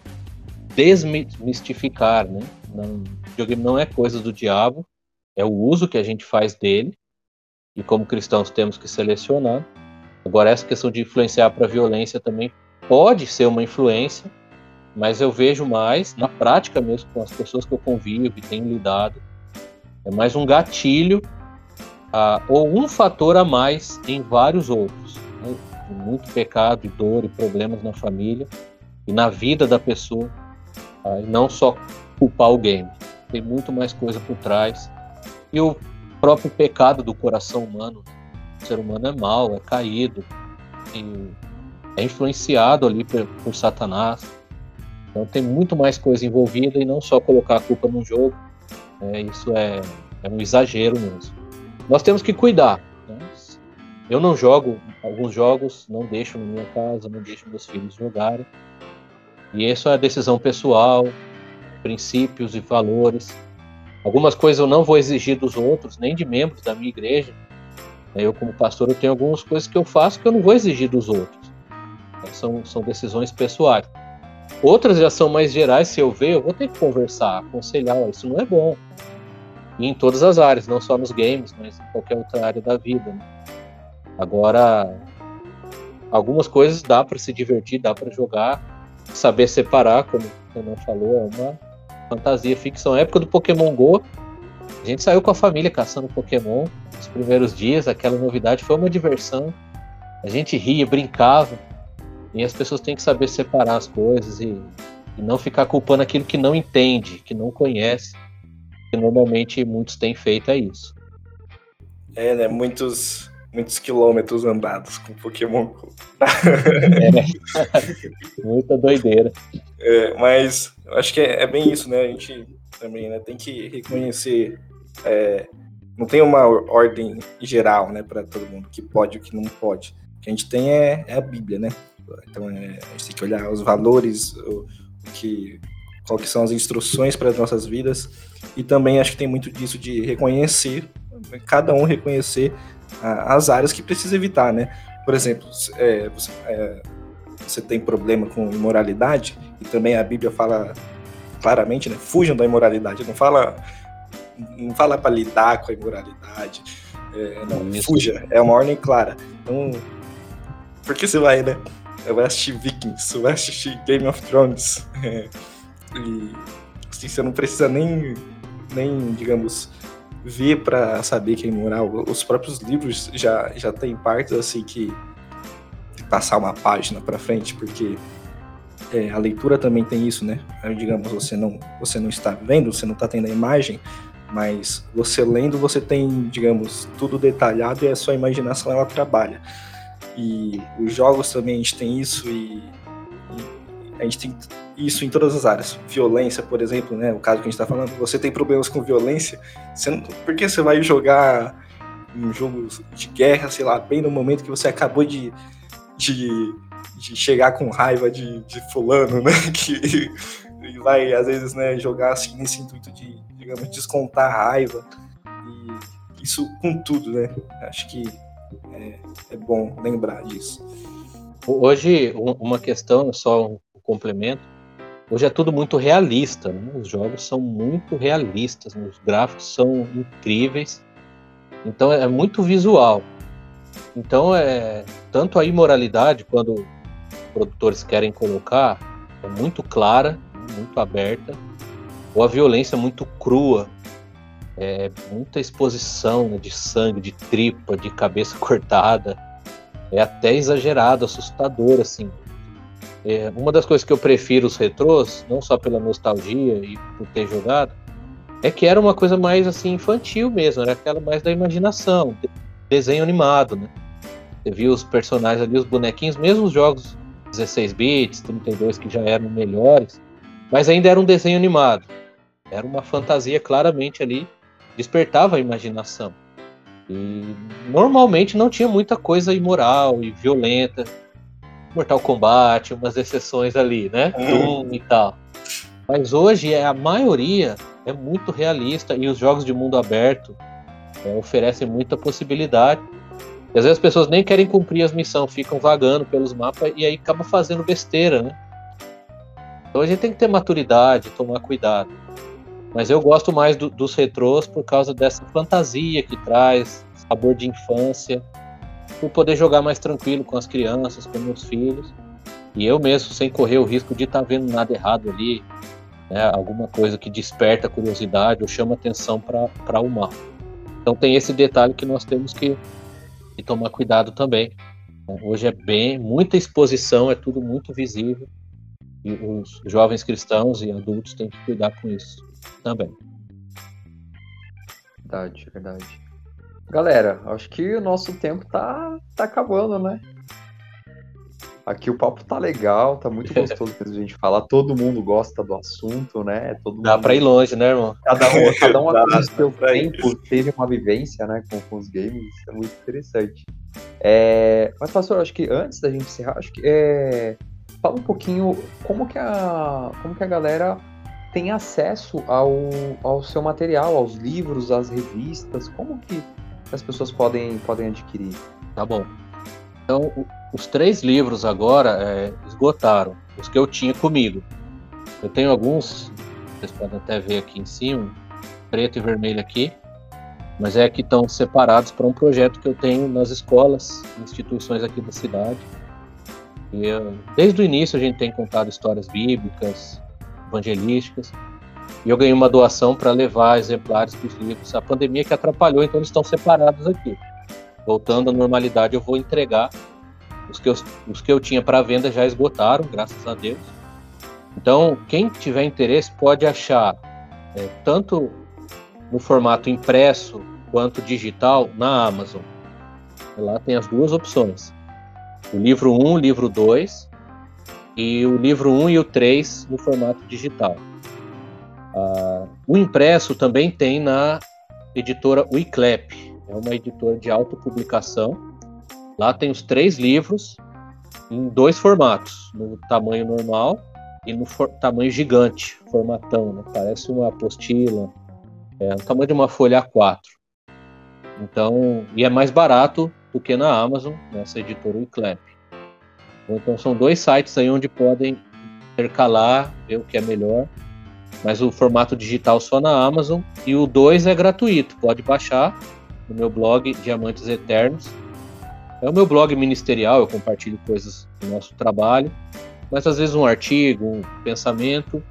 [SPEAKER 4] desmistificar, né? Não, videogame não é coisa do diabo é o uso que a gente faz dele, e como cristãos temos que selecionar. Agora, essa questão de influenciar para a violência também pode ser uma influência, mas eu vejo mais na prática mesmo com as pessoas que eu convivo e tenho lidado, é mais um gatilho uh, ou um fator a mais em vários outros. Né? Muito pecado, e dor e problemas na família e na vida da pessoa, uh, não só culpar o game. Tem muito mais coisa por trás e o próprio pecado do coração humano. O ser humano é mau, é caído, e é influenciado ali por, por Satanás. Então tem muito mais coisa envolvida e não só colocar a culpa no jogo. Né? Isso é, é um exagero mesmo. Nós temos que cuidar. Né? Eu não jogo alguns jogos, não deixo na minha casa, não deixo meus filhos jogarem. E isso é decisão pessoal, princípios e valores. Algumas coisas eu não vou exigir dos outros, nem de membros da minha igreja. Eu, como pastor, eu tenho algumas coisas que eu faço que eu não vou exigir dos outros. São, são decisões pessoais. Outras já são mais gerais, se eu ver, eu vou ter que conversar, aconselhar, isso não é bom. E em todas as áreas, não só nos games, mas em qualquer outra área da vida. Né? Agora, algumas coisas dá para se divertir, dá para jogar, saber separar, como o Renan falou, é uma fantasia ficção. Na época do Pokémon Go, a gente saiu com a família caçando Pokémon. Os primeiros dias, aquela novidade foi uma diversão. A gente ria, brincava. E as pessoas têm que saber separar as coisas e, e não ficar culpando aquilo que não entende, que não conhece. Que normalmente muitos têm feito é isso.
[SPEAKER 2] É, né? Muitos muitos quilômetros andados com Pokémon Go.
[SPEAKER 4] é. Muita doideira.
[SPEAKER 2] É, mas acho que é, é, bem isso, né? A gente também né, tem que reconhecer. É, não tem uma ordem geral, né, para todo mundo, que pode e o que não pode. O que a gente tem é, é a Bíblia, né? Então é, a gente tem que olhar os valores, o, o que, qual que são as instruções para as nossas vidas. E também acho que tem muito disso de reconhecer, cada um reconhecer as áreas que precisa evitar, né? Por exemplo, é, você, é, você, tem problema com imoralidade, e também a Bíblia fala claramente, né? Fujam da imoralidade, não fala não fala para lidar com a imoralidade, é, não, fuja, é uma ordem clara. Então, por que você vai, né? Vai assistir Vikings, vai assistir Game of Thrones, é, e assim, você não precisa nem, nem digamos, ver para saber que é imoral. Os próprios livros já, já tem partes assim que passar uma página para frente, porque é, a leitura também tem isso, né? Digamos, você não, você não está vendo, você não está tendo a imagem, mas você lendo, você tem, digamos, tudo detalhado e a sua imaginação ela trabalha. E os jogos também a gente tem isso e, e a gente tem isso em todas as áreas. Violência, por exemplo, né? O caso que a gente está falando. Você tem problemas com violência, você não, por que você vai jogar um jogo de guerra, sei lá, bem no momento que você acabou de, de, de chegar com raiva de, de fulano, né? Que e vai, às vezes, né, jogar assim nesse intuito de, digamos, descontar a raiva. E isso com tudo, né? Acho que é, é bom lembrar disso.
[SPEAKER 4] Hoje, uma questão, só um complemento, Hoje é tudo muito realista, né? os jogos são muito realistas, né? os gráficos são incríveis, então é muito visual. Então é tanto a imoralidade quando produtores querem colocar é muito clara, muito aberta, ou a violência muito crua, é muita exposição né, de sangue, de tripa, de cabeça cortada, é até exagerado, assustador assim. É, uma das coisas que eu prefiro os retrôs, não só pela nostalgia e por ter jogado, é que era uma coisa mais assim infantil mesmo, era aquela mais da imaginação, desenho animado, né? Você viu os personagens ali, os bonequinhos, mesmo os jogos 16 bits, 32 que já eram melhores, mas ainda era um desenho animado. Era uma fantasia claramente ali, despertava a imaginação. E normalmente não tinha muita coisa imoral e violenta Mortal Kombat, umas exceções ali, né? Uhum. Doom e tal. Mas hoje é, a maioria é muito realista e os jogos de mundo aberto é, oferecem muita possibilidade. E às vezes as pessoas nem querem cumprir as missões, ficam vagando pelos mapas e aí acaba fazendo besteira, né? Então a gente tem que ter maturidade, tomar cuidado. Mas eu gosto mais do, dos retrôs por causa dessa fantasia que traz, sabor de infância por poder jogar mais tranquilo com as crianças, com meus filhos. E eu mesmo, sem correr o risco de estar tá vendo nada errado ali, né, alguma coisa que desperta curiosidade ou chama atenção para o mal. Então tem esse detalhe que nós temos que, que tomar cuidado também. Hoje é bem, muita exposição, é tudo muito visível. E os jovens cristãos e adultos têm que cuidar com isso também.
[SPEAKER 3] Verdade, verdade. Galera, acho que o nosso tempo tá, tá acabando, né? Aqui o papo tá legal, tá muito gostoso mesmo a gente falar. Todo mundo gosta do assunto, né? Todo
[SPEAKER 4] Dá
[SPEAKER 3] mundo...
[SPEAKER 4] pra ir longe, né, irmão?
[SPEAKER 3] Cada um, cada um
[SPEAKER 2] Dá,
[SPEAKER 3] no seu tempo teve uma vivência, né, com, com os games, isso é muito interessante. É, mas, pastor, acho que antes da gente encerrar, acho que é, fala um pouquinho como que a, como que a galera tem acesso ao, ao seu material, aos livros, às revistas, como que as pessoas podem, podem adquirir?
[SPEAKER 4] Tá bom. Então, os três livros agora é, esgotaram, os que eu tinha comigo. Eu tenho alguns, vocês podem até ver aqui em cima, preto e vermelho aqui, mas é que estão separados para um projeto que eu tenho nas escolas, instituições aqui da cidade. Desde o início a gente tem contado histórias bíblicas, evangelísticas, e eu ganhei uma doação para levar exemplares dos livros. A pandemia que atrapalhou, então eles estão separados aqui voltando à normalidade, eu vou entregar. Os que eu, os que eu tinha para venda já esgotaram, graças a Deus. Então, quem tiver interesse pode achar é, tanto no formato impresso quanto digital na Amazon. Lá tem as duas opções: o livro 1, o livro 2, e o livro 1 e o 3 no formato digital. Ah, o impresso também tem na editora Wiclap, é uma editora de autopublicação. Lá tem os três livros em dois formatos, no tamanho normal e no for- tamanho gigante, formatão, né? Parece uma apostila, é o tamanho de uma folha A4. Então, e é mais barato do que na Amazon, nessa editora Wiclap. Então são dois sites aí onde podem intercalar, ver o que é melhor. Mas o formato digital só na Amazon e o 2 é gratuito, pode baixar no meu blog Diamantes Eternos. É o meu blog ministerial, eu compartilho coisas do nosso trabalho, mas às vezes um artigo, um pensamento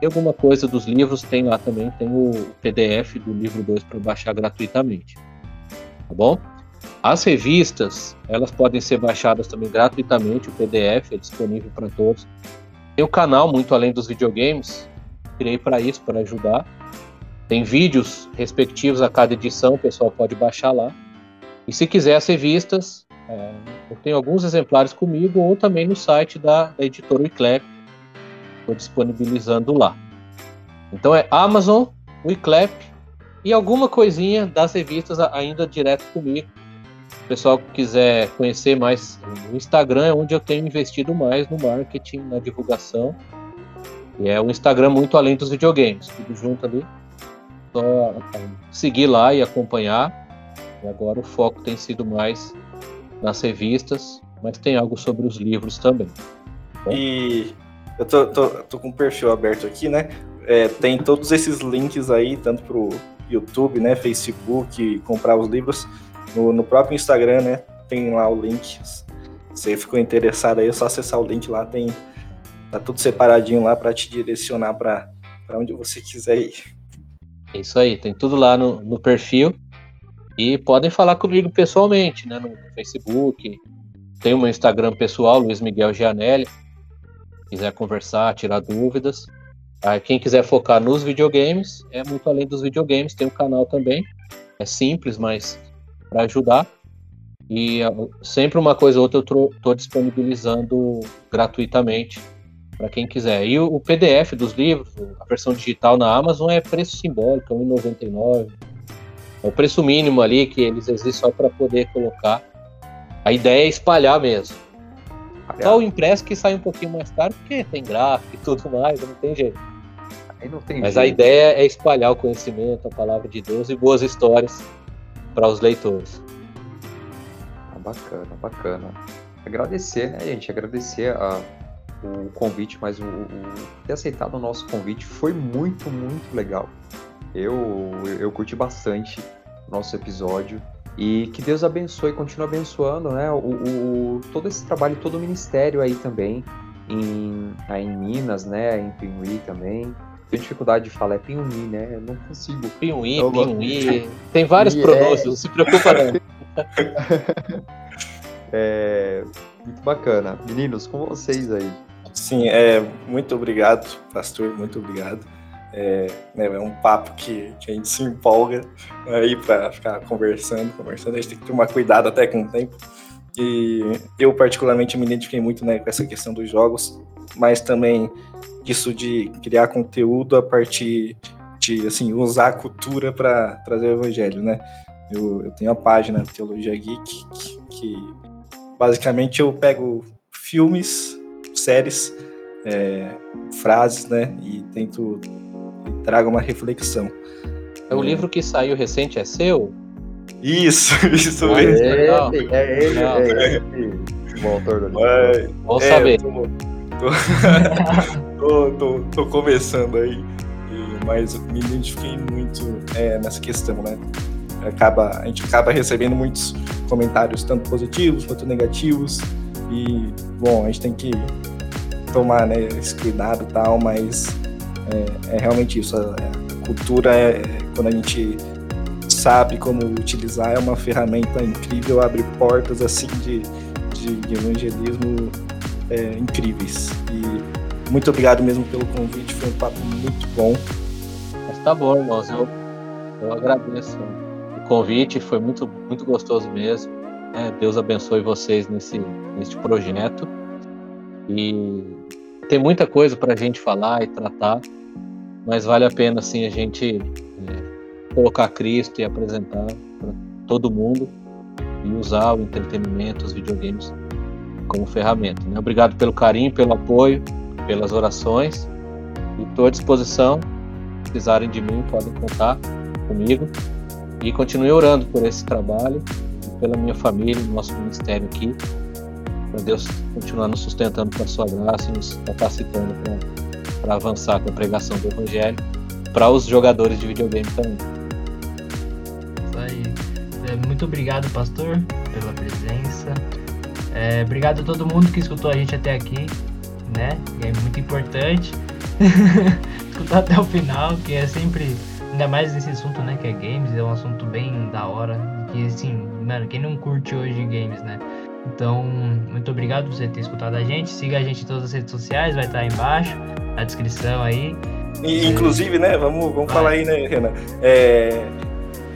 [SPEAKER 4] e alguma coisa dos livros tem lá também, tem o PDF do livro 2 para baixar gratuitamente. Tá bom? As revistas, elas podem ser baixadas também gratuitamente, o PDF é disponível para todos. Tem o canal Muito Além dos Videogames, criei para isso, para ajudar. Tem vídeos respectivos a cada edição, o pessoal pode baixar lá. E se quiser as revistas, é, eu tenho alguns exemplares comigo ou também no site da, da editora Wiclap. Estou disponibilizando lá. Então é Amazon, Wiclap e alguma coisinha das revistas ainda direto comigo. O pessoal quiser conhecer mais, o Instagram é onde eu tenho investido mais no marketing, na divulgação. E é um Instagram muito além dos videogames, tudo junto ali. Só é, seguir lá e acompanhar. E agora o foco tem sido mais nas revistas, mas tem algo sobre os livros também.
[SPEAKER 2] E eu tô, tô, tô com o perfil aberto aqui, né? É, tem todos esses links aí, tanto pro YouTube, né? Facebook, comprar os livros. No, no próprio Instagram, né? Tem lá o link. Se você ficou interessado aí, é só acessar o link lá, tem. Tá tudo separadinho lá para te direcionar para onde você quiser ir.
[SPEAKER 4] É isso aí, tem tudo lá no, no perfil. E podem falar comigo pessoalmente, né? No Facebook. Tem o meu Instagram pessoal, Luiz Miguel Gianelli. Quiser conversar, tirar dúvidas. Aí, quem quiser focar nos videogames, é muito além dos videogames, tem um canal também. É simples, mas para ajudar. E uh, sempre uma coisa ou outra eu estou disponibilizando gratuitamente para quem quiser. E o, PDF dos livros, a versão digital na Amazon é preço simbólico, é R$ 1,99. É o preço mínimo ali que eles existem só para poder colocar. A ideia é espalhar mesmo. Só o impresso que sai um pouquinho mais caro, porque tem gráfico e tudo mais, não tem jeito.
[SPEAKER 3] Aí não tem
[SPEAKER 4] Mas a
[SPEAKER 3] jeito.
[SPEAKER 4] ideia é espalhar o conhecimento, a palavra de Deus e boas histórias para os leitores.
[SPEAKER 3] Ah, bacana, bacana. Agradecer, né, gente? Agradecer a, o convite, mas o, o- ter aceitado o nosso convite foi muito, muito legal. Eu, eu curti bastante o nosso episódio. E que Deus abençoe, continue abençoando, né? O, o- todo esse trabalho, todo o ministério aí também, em, aí em Minas, né? Em Pinhuí também. Tenho dificuldade de falar, é Pinhuí, né? Eu não consigo.
[SPEAKER 4] Pinhuí, Pinhuí. Tem vários
[SPEAKER 3] E é-
[SPEAKER 4] pronúncios, não se preocupa não.
[SPEAKER 3] É muito bacana. Meninos, com vocês aí.
[SPEAKER 2] Sim, é, muito obrigado, pastor, muito obrigado. É, né, é um papo que, que a gente se empolga aí para ficar conversando, conversando. A gente tem que tomar cuidado até com o tempo. E eu, particularmente, me identifiquei muito né, com essa questão dos jogos, mas também isso de criar conteúdo a partir de assim, usar a cultura para trazer o evangelho, né? Eu, eu, tenho a página Teologia Geek, que, que basicamente eu pego filmes, séries, é, frases, né? E tento e trago uma reflexão.
[SPEAKER 4] É o livro que saiu recente é seu?
[SPEAKER 2] Isso, isso
[SPEAKER 3] é
[SPEAKER 2] mesmo.
[SPEAKER 3] Ele, é ele, é ele. O autor do livro.
[SPEAKER 2] É,
[SPEAKER 4] Vou saber.
[SPEAKER 2] Tô, tô, tô, tô, começando aí, mas me identifiquei muito é, nessa questão, né? Acaba, a gente acaba recebendo muitos comentários, tanto positivos quanto negativos, e, bom, a gente tem que tomar né, esse cuidado e tal, mas é, é realmente isso. A, cultura, é, quando a gente sabe como utilizar, é uma ferramenta incrível, abre portas assim de, de, de evangelismo é, incríveis. E muito obrigado mesmo pelo convite, foi um papo muito bom.
[SPEAKER 4] Mas tá bom, irmãos, eu, eu agradeço o convite, foi muito, muito gostoso mesmo. É, Deus abençoe vocês nesse, nesse projeto. E tem muita coisa para a gente falar e tratar, mas vale a pena assim a gente é, colocar Cristo e apresentar para todo mundo e usar o entretenimento, os videogames como ferramenta. Né? Obrigado pelo carinho, pelo apoio, pelas orações. Estou à disposição. Se precisarem de mim, podem contar comigo. E continue orando por esse trabalho, pela minha família, nosso ministério aqui, para Deus continuar nos sustentando com a sua graça e nos capacitando para avançar com a pregação do Evangelho para os jogadores de videogame também.
[SPEAKER 1] Isso aí. É, muito obrigado, pastor, pela presença. É, obrigado a todo mundo que escutou a gente até aqui, né? É muito importante escutar até o final, que é sempre, ainda mais nesse assunto, né? Que é games, é um assunto bem da hora. Que assim, mano, quem não curte hoje games, né? Então, muito obrigado por você ter escutado a gente. Siga a gente em todas as redes sociais, vai estar aí embaixo, na descrição aí.
[SPEAKER 2] E, inclusive, né, vamos, vamos falar aí, né, Renan? É,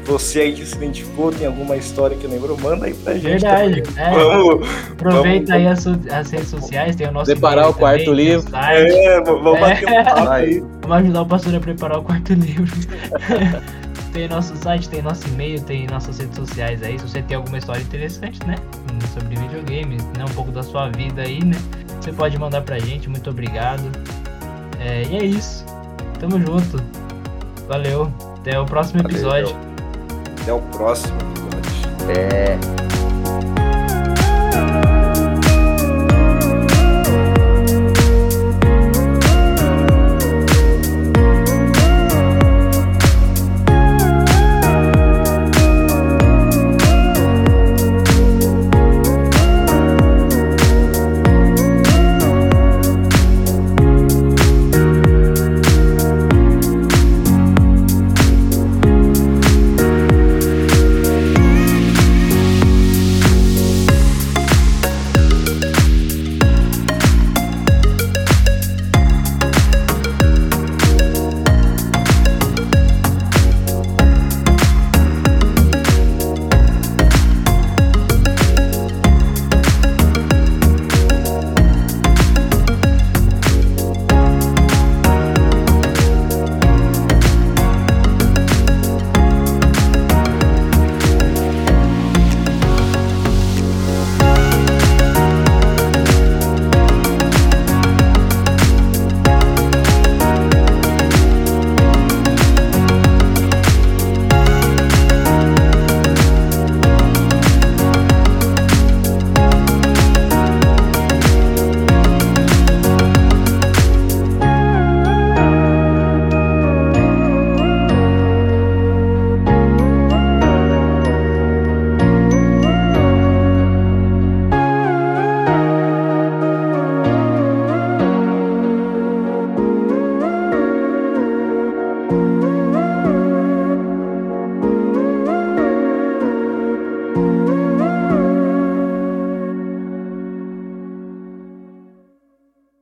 [SPEAKER 2] você aí que se identificou, tem alguma história que lembrou, manda aí pra gente.
[SPEAKER 1] Verdade. É, vamos, Aproveita vamos, aí as, as, redes sociais, tem o nosso.
[SPEAKER 4] Preparar o quarto também, livro.
[SPEAKER 2] É, vamos é. bater um papo aí.
[SPEAKER 1] Vamos ajudar o pastor a preparar o quarto livro. tem nosso site, tem nosso e-mail, tem nossas redes sociais aí. Se você tem alguma história interessante, né? Sobre videogames, né? Um pouco da sua vida aí, né? Você pode mandar pra gente. Muito obrigado. É, e é isso. Tamo junto. Valeu. Até o próximo Valeu, episódio.
[SPEAKER 2] Até o próximo episódio.
[SPEAKER 3] É.